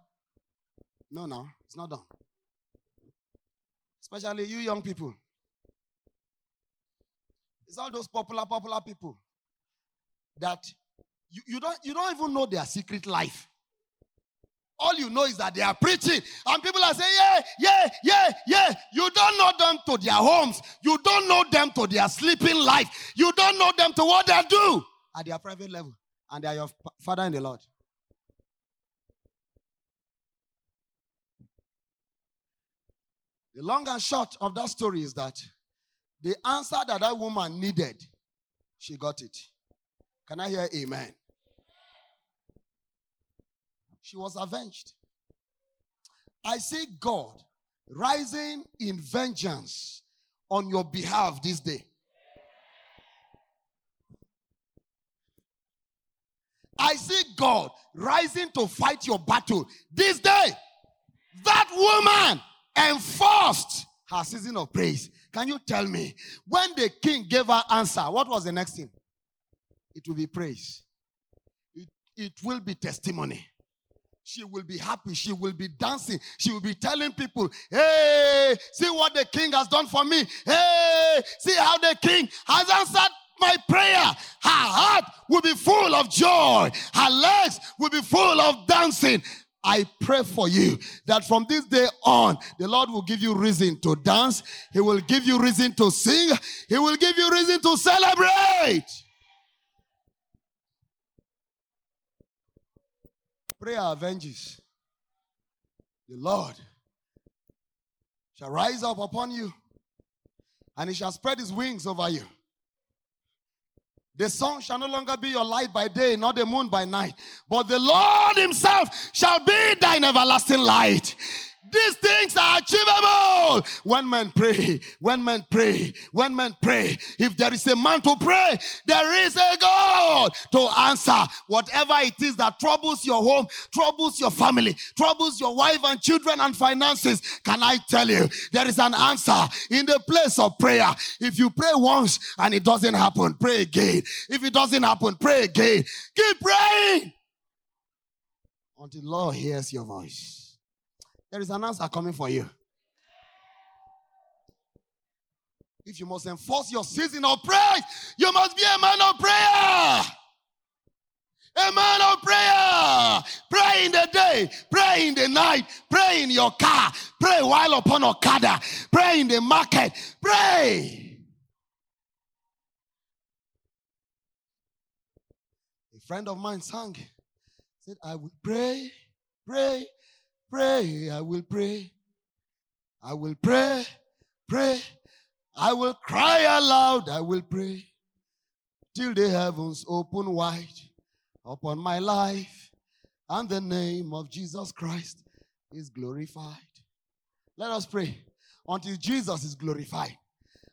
No, no, it's not done. Especially you young people. It's all those popular, popular people that you, you don't you don't even know their secret life. All you know is that they are preaching, and people are saying, Yeah, yeah, yeah, yeah. You don't know them to their homes, you don't know them to their sleeping life, you don't know them to what they do at their private level, and they are your father in the Lord. The long and short of that story is that the answer that that woman needed, she got it. Can I hear amen? She was avenged. I see God rising in vengeance on your behalf this day. I see God rising to fight your battle this day. That woman enforced her season of praise. Can you tell me when the king gave her answer, what was the next thing? It will be praise. It, it will be testimony. She will be happy. She will be dancing. She will be telling people, hey, see what the king has done for me. Hey, see how the king has answered my prayer. Her heart will be full of joy. Her legs will be full of dancing. I pray for you that from this day on, the Lord will give you reason to dance. He will give you reason to sing. He will give you reason to celebrate. Prayer avenges. The Lord shall rise up upon you and he shall spread his wings over you. The sun shall no longer be your light by day, nor the moon by night, but the Lord himself shall be thine everlasting light. These things are achievable when men pray. When men pray. When men pray. If there is a man to pray, there is a God to answer whatever it is that troubles your home, troubles your family, troubles your wife and children and finances. Can I tell you, there is an answer in the place of prayer. If you pray once and it doesn't happen, pray again. If it doesn't happen, pray again. Keep praying until the Lord hears your voice. There is an answer coming for you. If you must enforce your season of praise, you must be a man of prayer. A man of prayer. Pray in the day, pray in the night, pray in your car, pray while upon Okada, pray in the market, pray. A friend of mine sang, said, I will pray, pray, pray, I will pray. I will pray, pray. I will cry aloud, I will pray till the heavens open wide upon my life and the name of Jesus Christ is glorified. Let us pray until Jesus is glorified.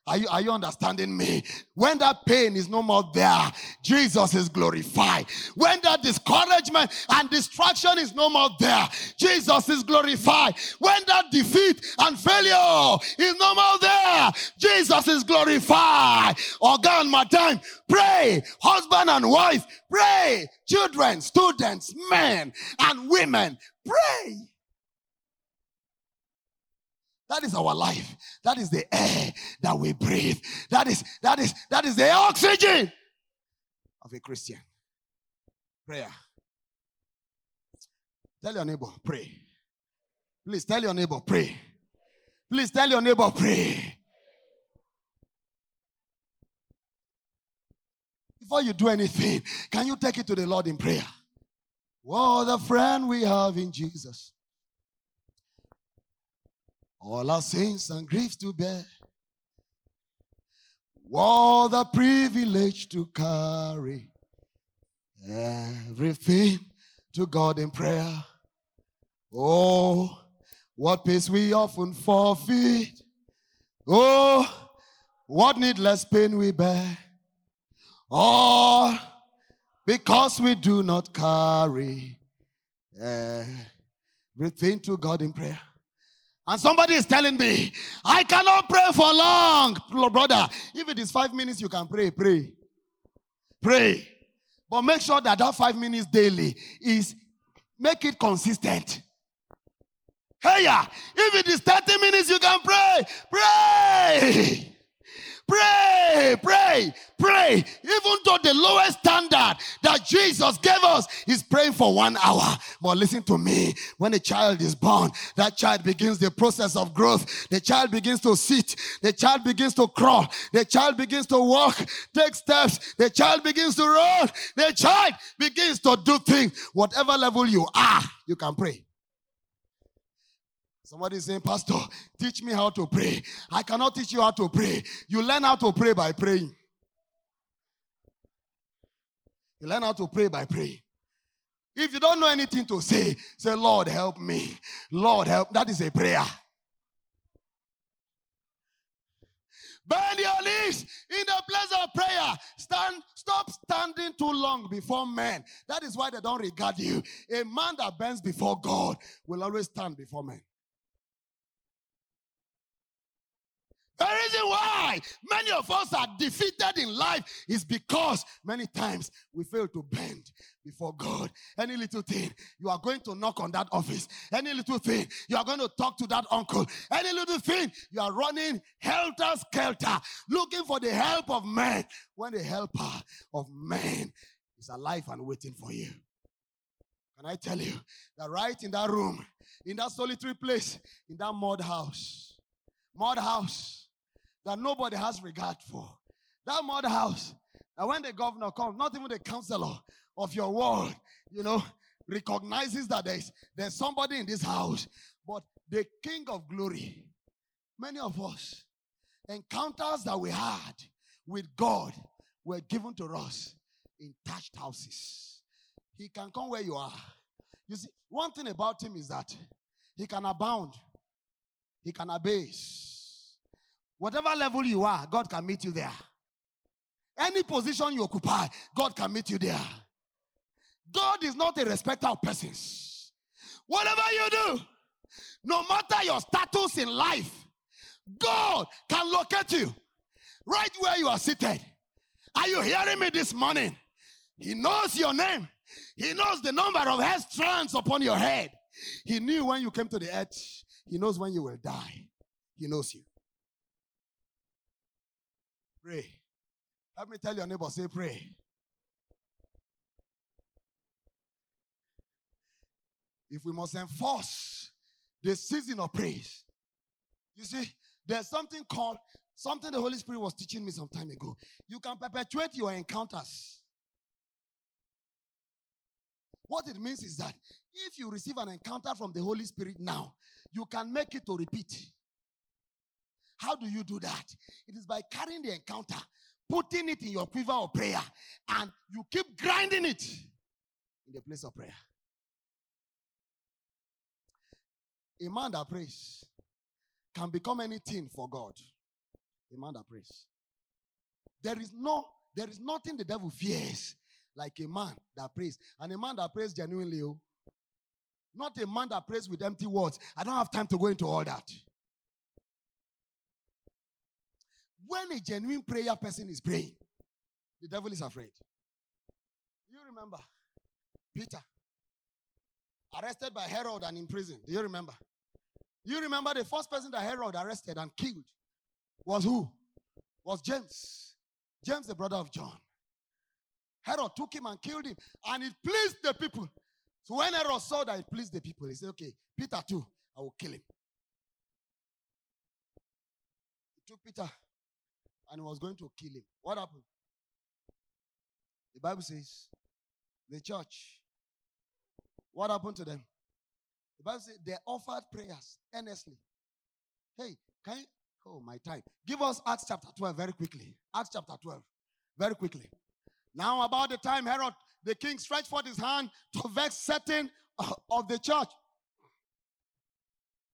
Are you, are you understanding me? When that pain is no more there, Jesus is glorified. When that discouragement and distraction is no more there, Jesus is glorified. When that defeat and failure is no more there, Jesus is glorified. Organ, my time, pray. Husband and wife, pray. Children, students, men and women, pray. That is our life. That is the air that we breathe. That is that is that is the oxygen of a Christian. Prayer. Tell your neighbor, pray. Please tell your neighbor, pray. Please tell your neighbor, pray. Before you do anything, can you take it to the Lord in prayer? What a friend we have in Jesus. All our sins and griefs to bear. What a privilege to carry everything to God in prayer. Oh, what peace we often forfeit. Oh, what needless pain we bear. All because we do not carry everything to God in prayer. And somebody is telling me, I cannot pray for long. Brother, if it is five minutes, you can pray, pray. Pray. But make sure that that five minutes daily is, make it consistent. Hey, yeah. If it is 30 minutes, you can pray. Pray. Pray, pray, pray. Even though the lowest standard that Jesus gave us is praying for one hour. But listen to me. When a child is born, that child begins the process of growth. The child begins to sit. The child begins to crawl. The child begins to walk, take steps. The child begins to run. The child begins to do things. Whatever level you are, you can pray. Somebody is saying, Pastor, teach me how to pray. I cannot teach you how to pray. You learn how to pray by praying. You learn how to pray by praying. If you don't know anything to say, say, Lord, help me. Lord, help. That is a prayer. Bend your knees in the place of prayer. Stand, stop standing too long before men. That is why they don't regard you. A man that bends before God will always stand before men. The reason why many of us are defeated in life is because many times we fail to bend before God. Any little thing, you are going to knock on that office. Any little thing, you are going to talk to that uncle. Any little thing, you are running helter skelter, looking for the help of man when the helper of man is alive and waiting for you. Can I tell you that right in that room, in that solitary place, in that mud house, mud house that nobody has regard for. That mud house, that when the governor comes, not even the counselor of your ward, you know, recognizes that there's, there's somebody in this house. But the King of glory, many of us, encounters that we had with God were given to us in thatched houses. He can come where you are. You see, one thing about him is that He can abound. He can abase. Whatever level you are, God can meet you there. Any position you occupy, God can meet you there. God is not a respecter of persons. Whatever you do, no matter your status in life, God can locate you right where you are seated. Are you hearing me this morning? He knows your name. He knows the number of hair strands upon your head. He knew when you came to the earth. He knows when you will die. He knows you. Pray. Let me tell your neighbor, say, pray. If we must enforce the season of praise, you see, there's something called something the Holy Spirit was teaching me some time ago. You can perpetuate your encounters. What it means is that if you receive an encounter from the Holy Spirit now, you can make it to repeat. How do you do that? It is by carrying the encounter, putting it in your quiver of prayer, and you keep grinding it in the place of prayer. A man that prays can become anything for God. A man that prays. There is no, there is nothing the devil fears like a man that prays. And a man that prays genuinely. oh. Not a man that prays with empty words. I don't have time to go into all that. When a genuine prayer person is praying, the devil is afraid. You remember Peter arrested by Herod and in prison. Do you remember? You remember the first person that Herod arrested and killed was who? Was James. James, the brother of John. Herod took him and killed him, and it pleased the people. So when Herod saw that it pleased the people, he said, Okay, Peter too, I will kill him. He took Peter and he was going to kill him. What happened? The Bible says, the church, what happened to them? The Bible says they offered prayers earnestly. Hey, can you? Oh, my time. Give us Acts chapter 12 very quickly. Acts chapter 12, very quickly. Now, about the time Herod the king stretched forth his hand to vex certain of the church,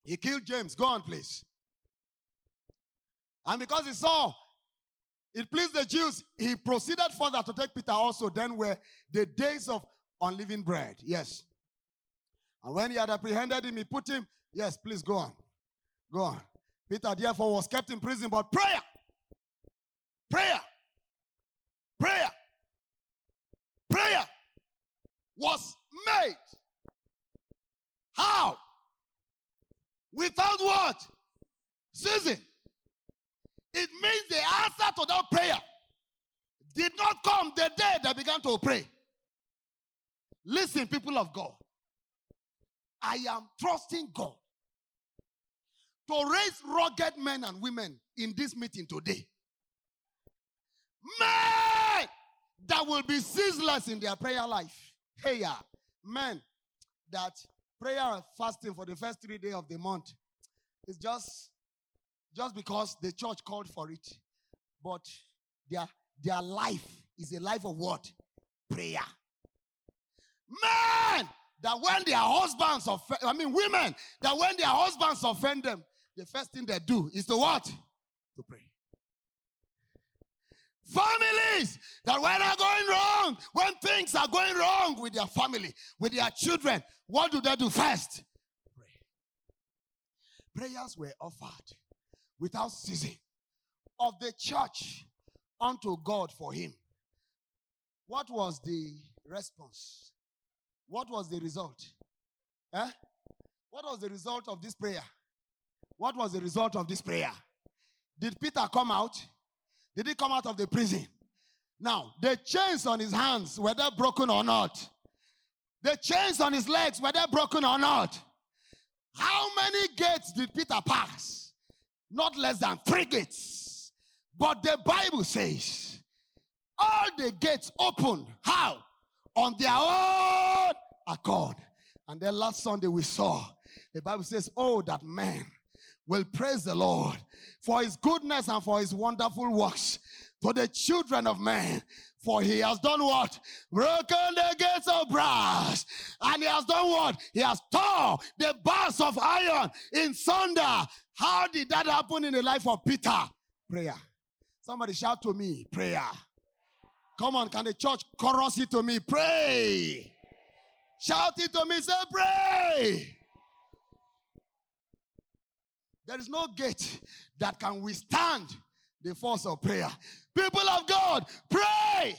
he killed James. Go on, please. And because he saw it pleased the Jews, he proceeded further to take Peter also. Then were the days of unleavened bread. Yes. And when he had apprehended him, he put him. Yes, please go on. Go on. Peter therefore was kept in prison, but prayer, prayer, prayer, prayer was made. How? Without what? Season. Means the answer to that prayer did not come the day they began to pray. Listen, people of God. I am trusting God to raise rugged men and women in this meeting today. Men that will be ceaseless in their prayer life. Hey, yeah. Men that prayer and fasting for the first three days of the month is just just because the church called for it. But their, their life is a life of what? Prayer. Men that when their husbands offend, I mean women that when their husbands offend them, the first thing they do is to what? To pray. Families that when are going wrong, when things are going wrong with their family, with their children, what do they do first? Pray. Prayers were offered without ceasing of the church unto God for him. What was the response? What was the result? Eh? What was the result of this prayer? What was the result of this prayer? Did Peter come out? Did he come out of the prison? Now, the chains on his hands, were they broken or not? The chains on his legs, were they broken or not? How many gates did Peter pass? Not less than three gates. But the Bible says all the gates open. How? On their own accord. And then last Sunday we saw the Bible says, Oh, that man will praise the Lord for his goodness and for his wonderful works to the children of men. For he has done what? Broken the gates of brass. And he has done what? He has torn the bars of iron in sunder. How did that happen in the life of Peter? Prayer. Somebody shout to me, prayer. Come on, can the church chorus it to me? Pray. Shout it to me, say, pray. There is no gate that can withstand the force of prayer. People of God, pray.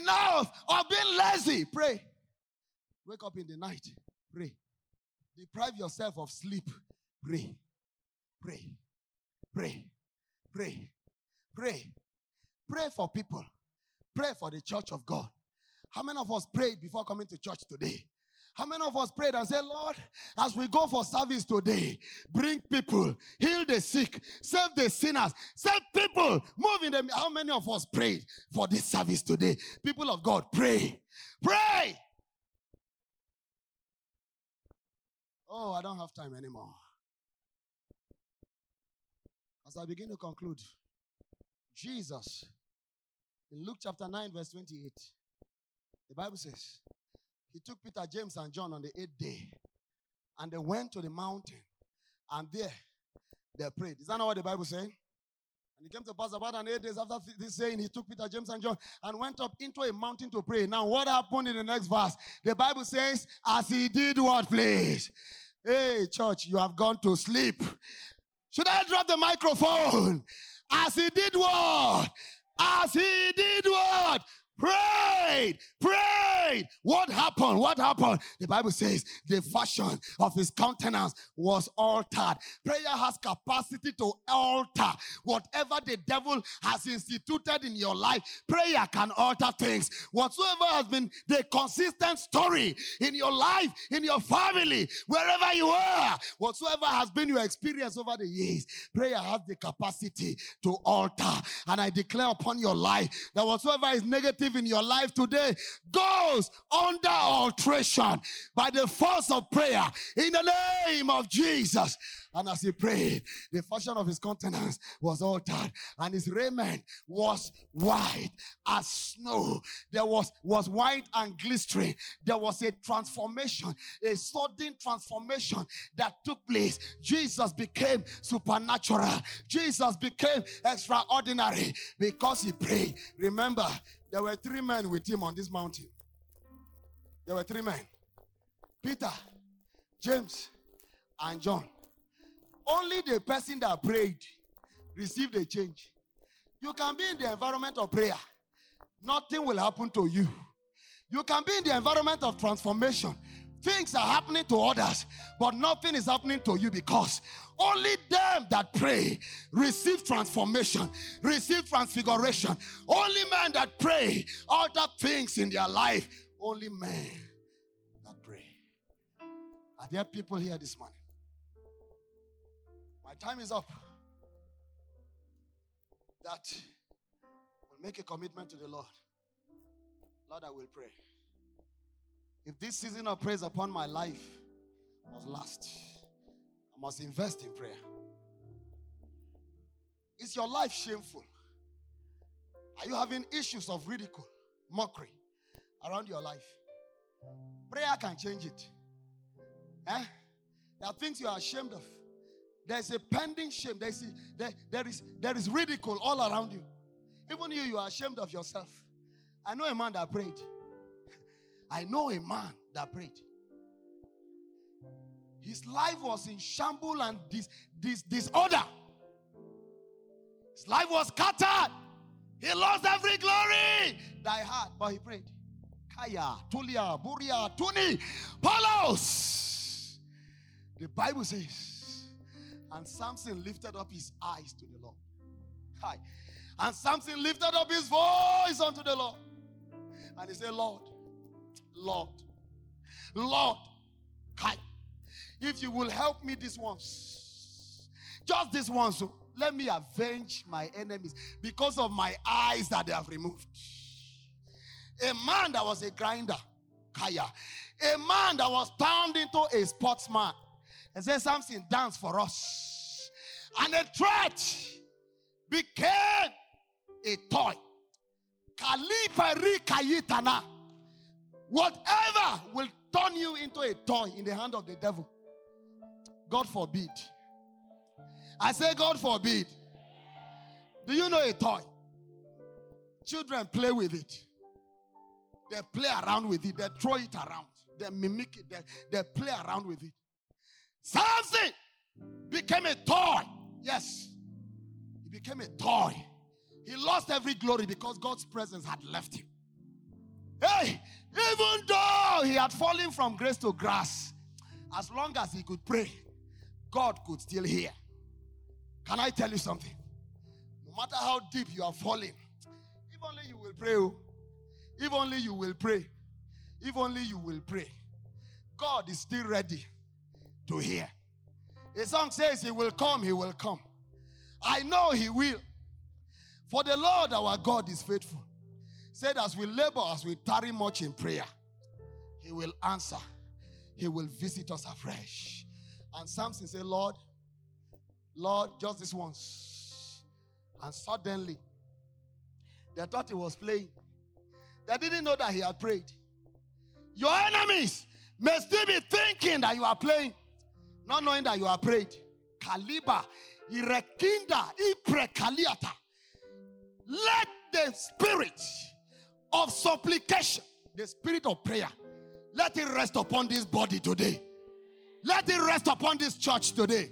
Enough of being lazy. Pray. Wake up in the night. Pray. Deprive yourself of sleep. Pray. Pray. Pray. Pray. Pray. Pray for people. Pray for the church of God. How many of us prayed before coming to church today? How many of us prayed and said, Lord, as we go for service today, bring people, heal the sick, save the sinners, save people, move in them. How many of us prayed for this service today? People of God, pray. Pray. Oh, I don't have time anymore. As I begin to conclude, Jesus, in Luke chapter 9, verse 28, the Bible says, He took Peter, James, and John on the eighth day, and they went to the mountain, and there they prayed. Is that not what the Bible saying? And it came to pass about an eight days after this saying, he took Peter, James, and John and went up into a mountain to pray. Now, what happened in the next verse? The Bible says, as he did what, please? Hey, church, you have gone to sleep. Should I drop the microphone? As he did what? As he did what? Prayed, prayed. What happened? What happened? The Bible says the fashion of his countenance was altered. Prayer has capacity to alter whatever the devil has instituted in your life. Prayer can alter things. Whatsoever has been the consistent story in your life, in your family, wherever you are, whatsoever has been your experience over the years, prayer has the capacity to alter. And I declare upon your life that whatsoever is negative in your life today goes under alteration by the force of prayer in the name of Jesus. And as he prayed, the fashion of his countenance was altered, and his raiment was white as snow. There was, was white and glistering. There was a transformation, a sudden transformation that took place. Jesus became supernatural. Jesus became extraordinary because he prayed. Remember, there were three men with him on this mountain. There were three men Peter, James, and John. Only the person that prayed received a change. You can be in the environment of prayer, nothing will happen to you. You can be in the environment of transformation. Things are happening to others, but nothing is happening to you because only them that pray receive transformation, receive transfiguration. Only men that pray alter things in their life. Only men that pray. Are there people here this morning? My time is up. That will make a commitment to the Lord. Lord, I will pray. If this season of praise upon my life must last, I must invest in prayer. Is your life shameful? Are you having issues of ridicule, mockery around your life? Prayer can change it. Eh? There are things you are ashamed of. There's a pending shame. There's a, there, there, is, there is ridicule all around you. Even you, you are ashamed of yourself. I know a man that prayed. I know a man that prayed. His life was in shambles and this, this disorder. His life was scattered. He lost every glory that had, but he prayed. Kaya, Tulia, Buria, Tuni, Paulos. The Bible says, and Samson lifted up his eyes to the Lord. Hi. And Samson lifted up his voice unto the Lord. And he said, Lord, Lord, Lord, Kai, if you will help me this once, just this once, so let me avenge my enemies because of my eyes that they have removed. A man that was a grinder, Kaya, a man that was turned into a sportsman. and said, Something dance for us. And a threat became a toy. Kalipari kayitana. Whatever will turn you into a toy in the hand of the devil. God forbid. I say, God forbid. Do you know a toy? Children play with it. They play around with it. They throw it around. They mimic it. They, they play around with it. Something became a toy. Yes. He became a toy. He lost every glory because God's presence had left him. Hey, even though he had fallen from grace to grass, as long as he could pray, God could still hear. Can I tell you something? No matter how deep you are falling, if only you will pray, oh, if only you will pray, if only you will pray, God is still ready to hear. A song says, He will come, He will come. I know He will. For the Lord our God is faithful. Said, as we labor, as we tarry much in prayer, He will answer. He will visit us afresh. And Samson said, Lord, Lord, just this once. And suddenly, they thought he was playing. They didn't know that he had prayed. Your enemies may still be thinking that you are playing, not knowing that you are prayed. Kaliba, Irekinda, Iprekaliata. Let the spirit of supplication, the spirit of prayer, let it rest upon this body today. Let it rest upon this church today.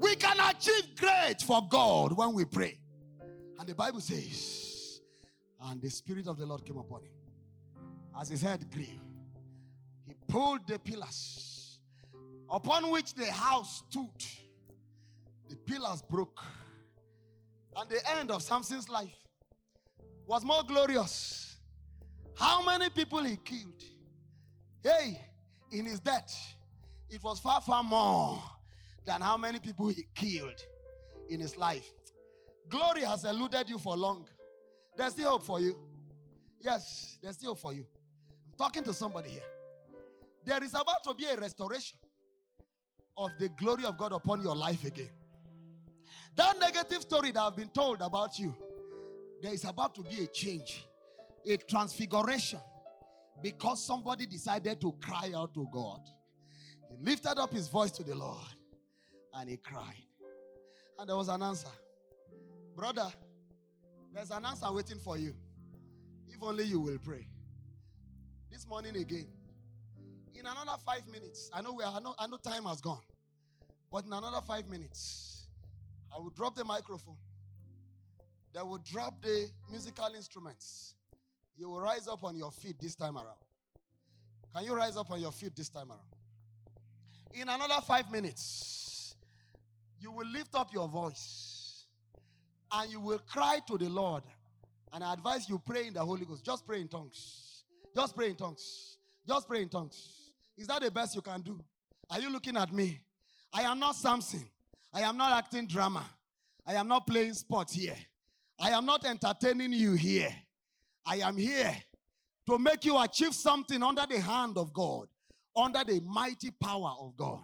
We can achieve great for God when we pray. And the Bible says, and the Spirit of the Lord came upon him. As his head grew, he pulled the pillars upon which the house stood. The pillars broke. And the end of Samson's life was more glorious. How many people he killed? Hey, in his death, it was far, far more than how many people he killed in his life. Glory has eluded you for long. There's still hope for you. Yes, there's still hope for you. I'm talking to somebody here. There is about to be a restoration of the glory of God upon your life again. That negative story that I've been told about you, there is about to be a change, a transfiguration, because somebody decided to cry out to God. He lifted up his voice to the Lord and he cried. And there was an answer. Brother, there's an answer waiting for you. If only you will pray. This morning again. In another five minutes, I know we are, I know, I know time has gone, but in another five minutes, I will drop the microphone. They will drop the musical instruments. You will rise up on your feet this time around. Can you rise up on your feet this time around? In another five minutes, you will lift up your voice and you will cry to the Lord. And I advise you pray in the Holy Ghost. Just pray in tongues. Just pray in tongues. Just pray in tongues. Is that the best you can do? Are you looking at me? I am not Samson. I am not acting drama. I am not playing sports here. I am not entertaining you here. I am here to make you achieve something under the hand of God, under the mighty power of God.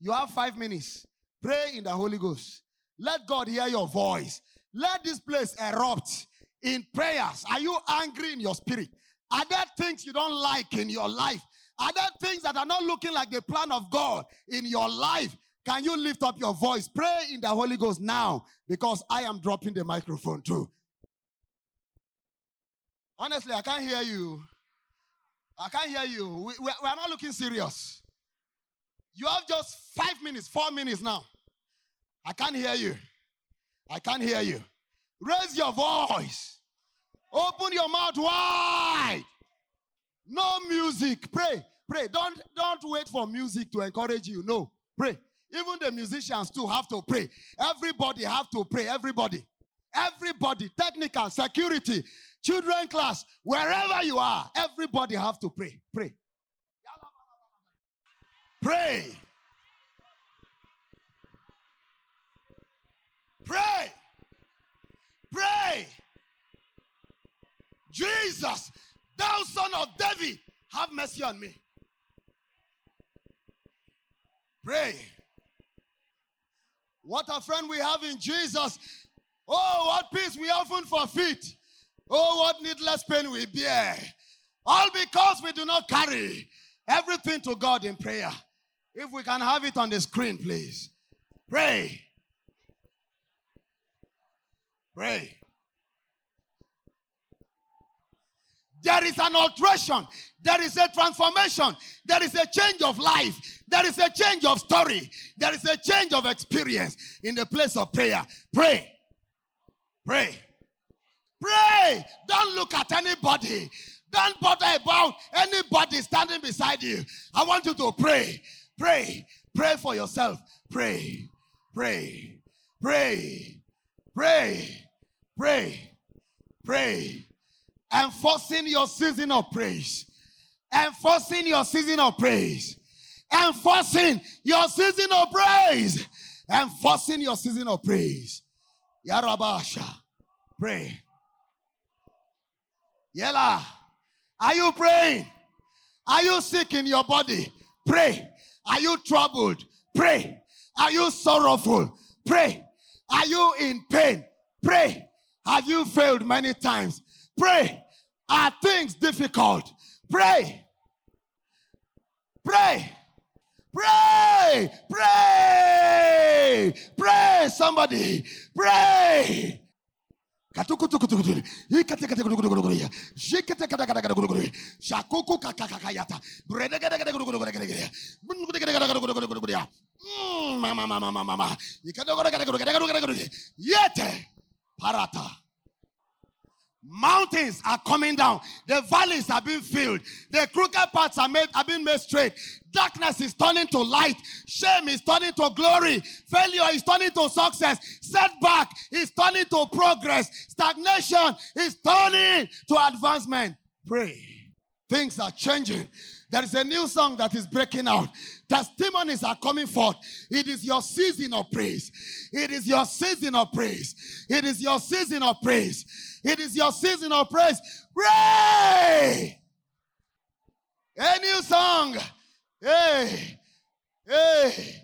You have five minutes. Pray in the Holy Ghost. Let God hear your voice. Let this place erupt in prayers. Are you angry in your spirit? Are there things you don't like in your life? Are there things that are not looking like the plan of God in your life? Can you lift up your voice? Pray in the Holy Ghost now because I am dropping the microphone too. Honestly, I can't hear you. I can't hear you. We, we, are not looking serious. You have just five minutes, four minutes now. I can't hear you. I can't hear you. Raise your voice. Open your mouth wide. No music. Pray. Pray. Don't don't wait for music to encourage you. No. Pray. Even the musicians too have to pray. Everybody have to pray. Everybody. Everybody. Technical, security, children class, wherever you are, everybody have to pray. Pray. Pray. Pray. Pray. Jesus, thou son of David, have mercy on me. Pray. What a friend we have in Jesus. Oh, what peace we often forfeit. Oh, what needless pain we bear. All because we do not carry everything to God in prayer. If we can have it on the screen, please. Pray. Pray. There is an alteration. There is a transformation. There is a change of life. There is a change of story. There is a change of experience in the place of prayer. Pray. Pray. Pray. Don't look at anybody. Don't bother about anybody standing beside you. I want you to pray. Pray. Pray for yourself. Pray. Pray. Pray. Pray. Pray. Pray. Enforcing your season of praise. Enforcing your season of praise. Enforcing your season of praise. Enforcing your season of praise. Yarabasha. Pray. Yella. Are you praying? Are you sick in your body? Pray. Are you troubled? Pray. Are you sorrowful? Pray. Are you in pain? Pray. Have you failed many times? Pray. Are things difficult? Pray. Pray. Pray. Pray. Pray. Somebody. Pray. Yete. Parata. Mountains are coming down. The valleys are being filled. The crooked paths are made are being made straight. Darkness is turning to light. Shame is turning to glory. Failure is turning to success. Setback is turning to progress. Stagnation is turning to advancement. Pray. Things are changing. There is a new song that is breaking out. Testimonies are coming forth. It is your season of praise. It is your season of praise. It is your season of praise. It is your season of praise. Pray. A new song. Hey, hey.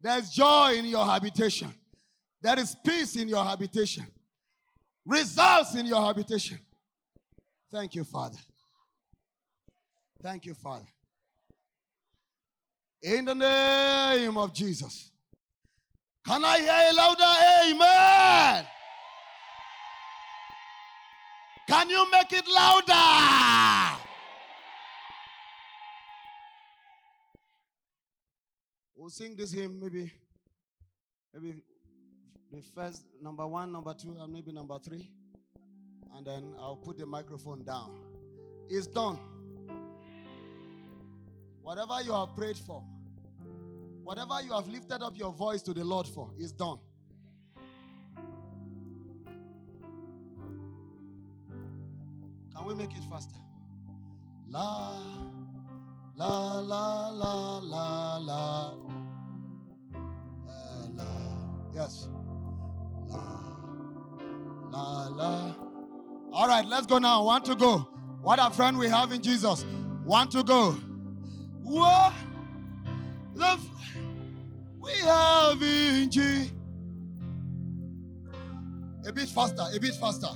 There's joy in your habitation. There is peace in your habitation. Results in your habitation. Thank you, Father. Thank you, Father. In the name of Jesus. Can I hear a louder amen? Can you make it louder? We'll sing this hymn maybe, maybe the first number one, number two, and maybe number three, and then I'll put the microphone down. It's done. Whatever you have prayed for, whatever you have lifted up your voice to the Lord for, is done. Can we make it faster? La, la, la, la, la, la. La, la. Yes. La, la, la. All right, let's go now. One to go. What a friend we have in Jesus. One to go. What f- we have in Jesus. A bit faster, a bit faster.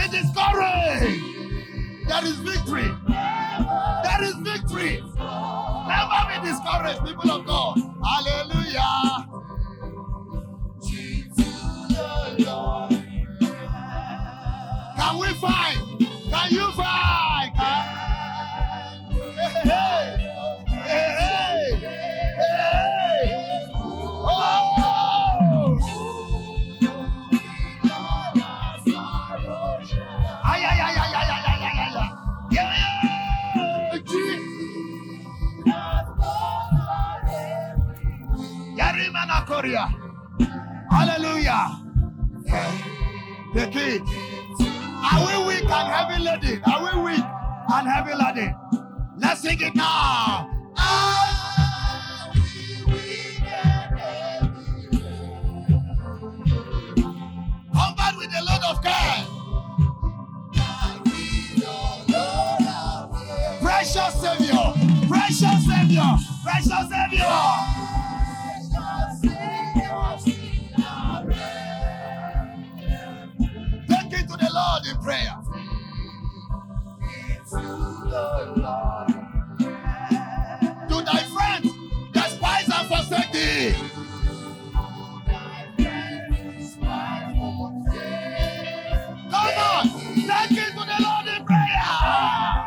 Never be discouraged. There is victory. There is victory. Never be discouraged, people of God. Hallelujah. Can we fight? Can you fight? Korea. Hallelujah. The key. Are we weak and heavy laden? Are we weak and heavy laden? Let's sing it now. Are we weak and heavy Covered with a load of care. Precious Savior, precious Savior, precious Savior. Prayer. To thy friends, despise and forsake thee. Come on, take it to the Lord in prayer.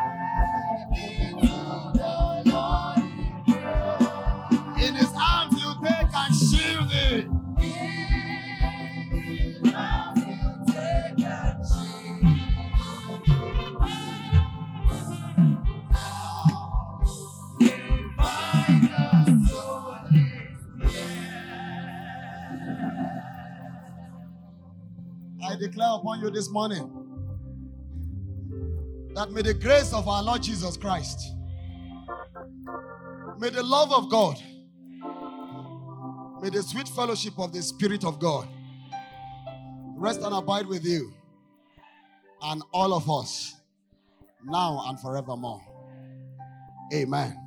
Declare upon you this morning that may the grace of our Lord Jesus Christ, may the love of God, may the sweet fellowship of the Spirit of God rest and abide with you and all of us now and forevermore. Amen.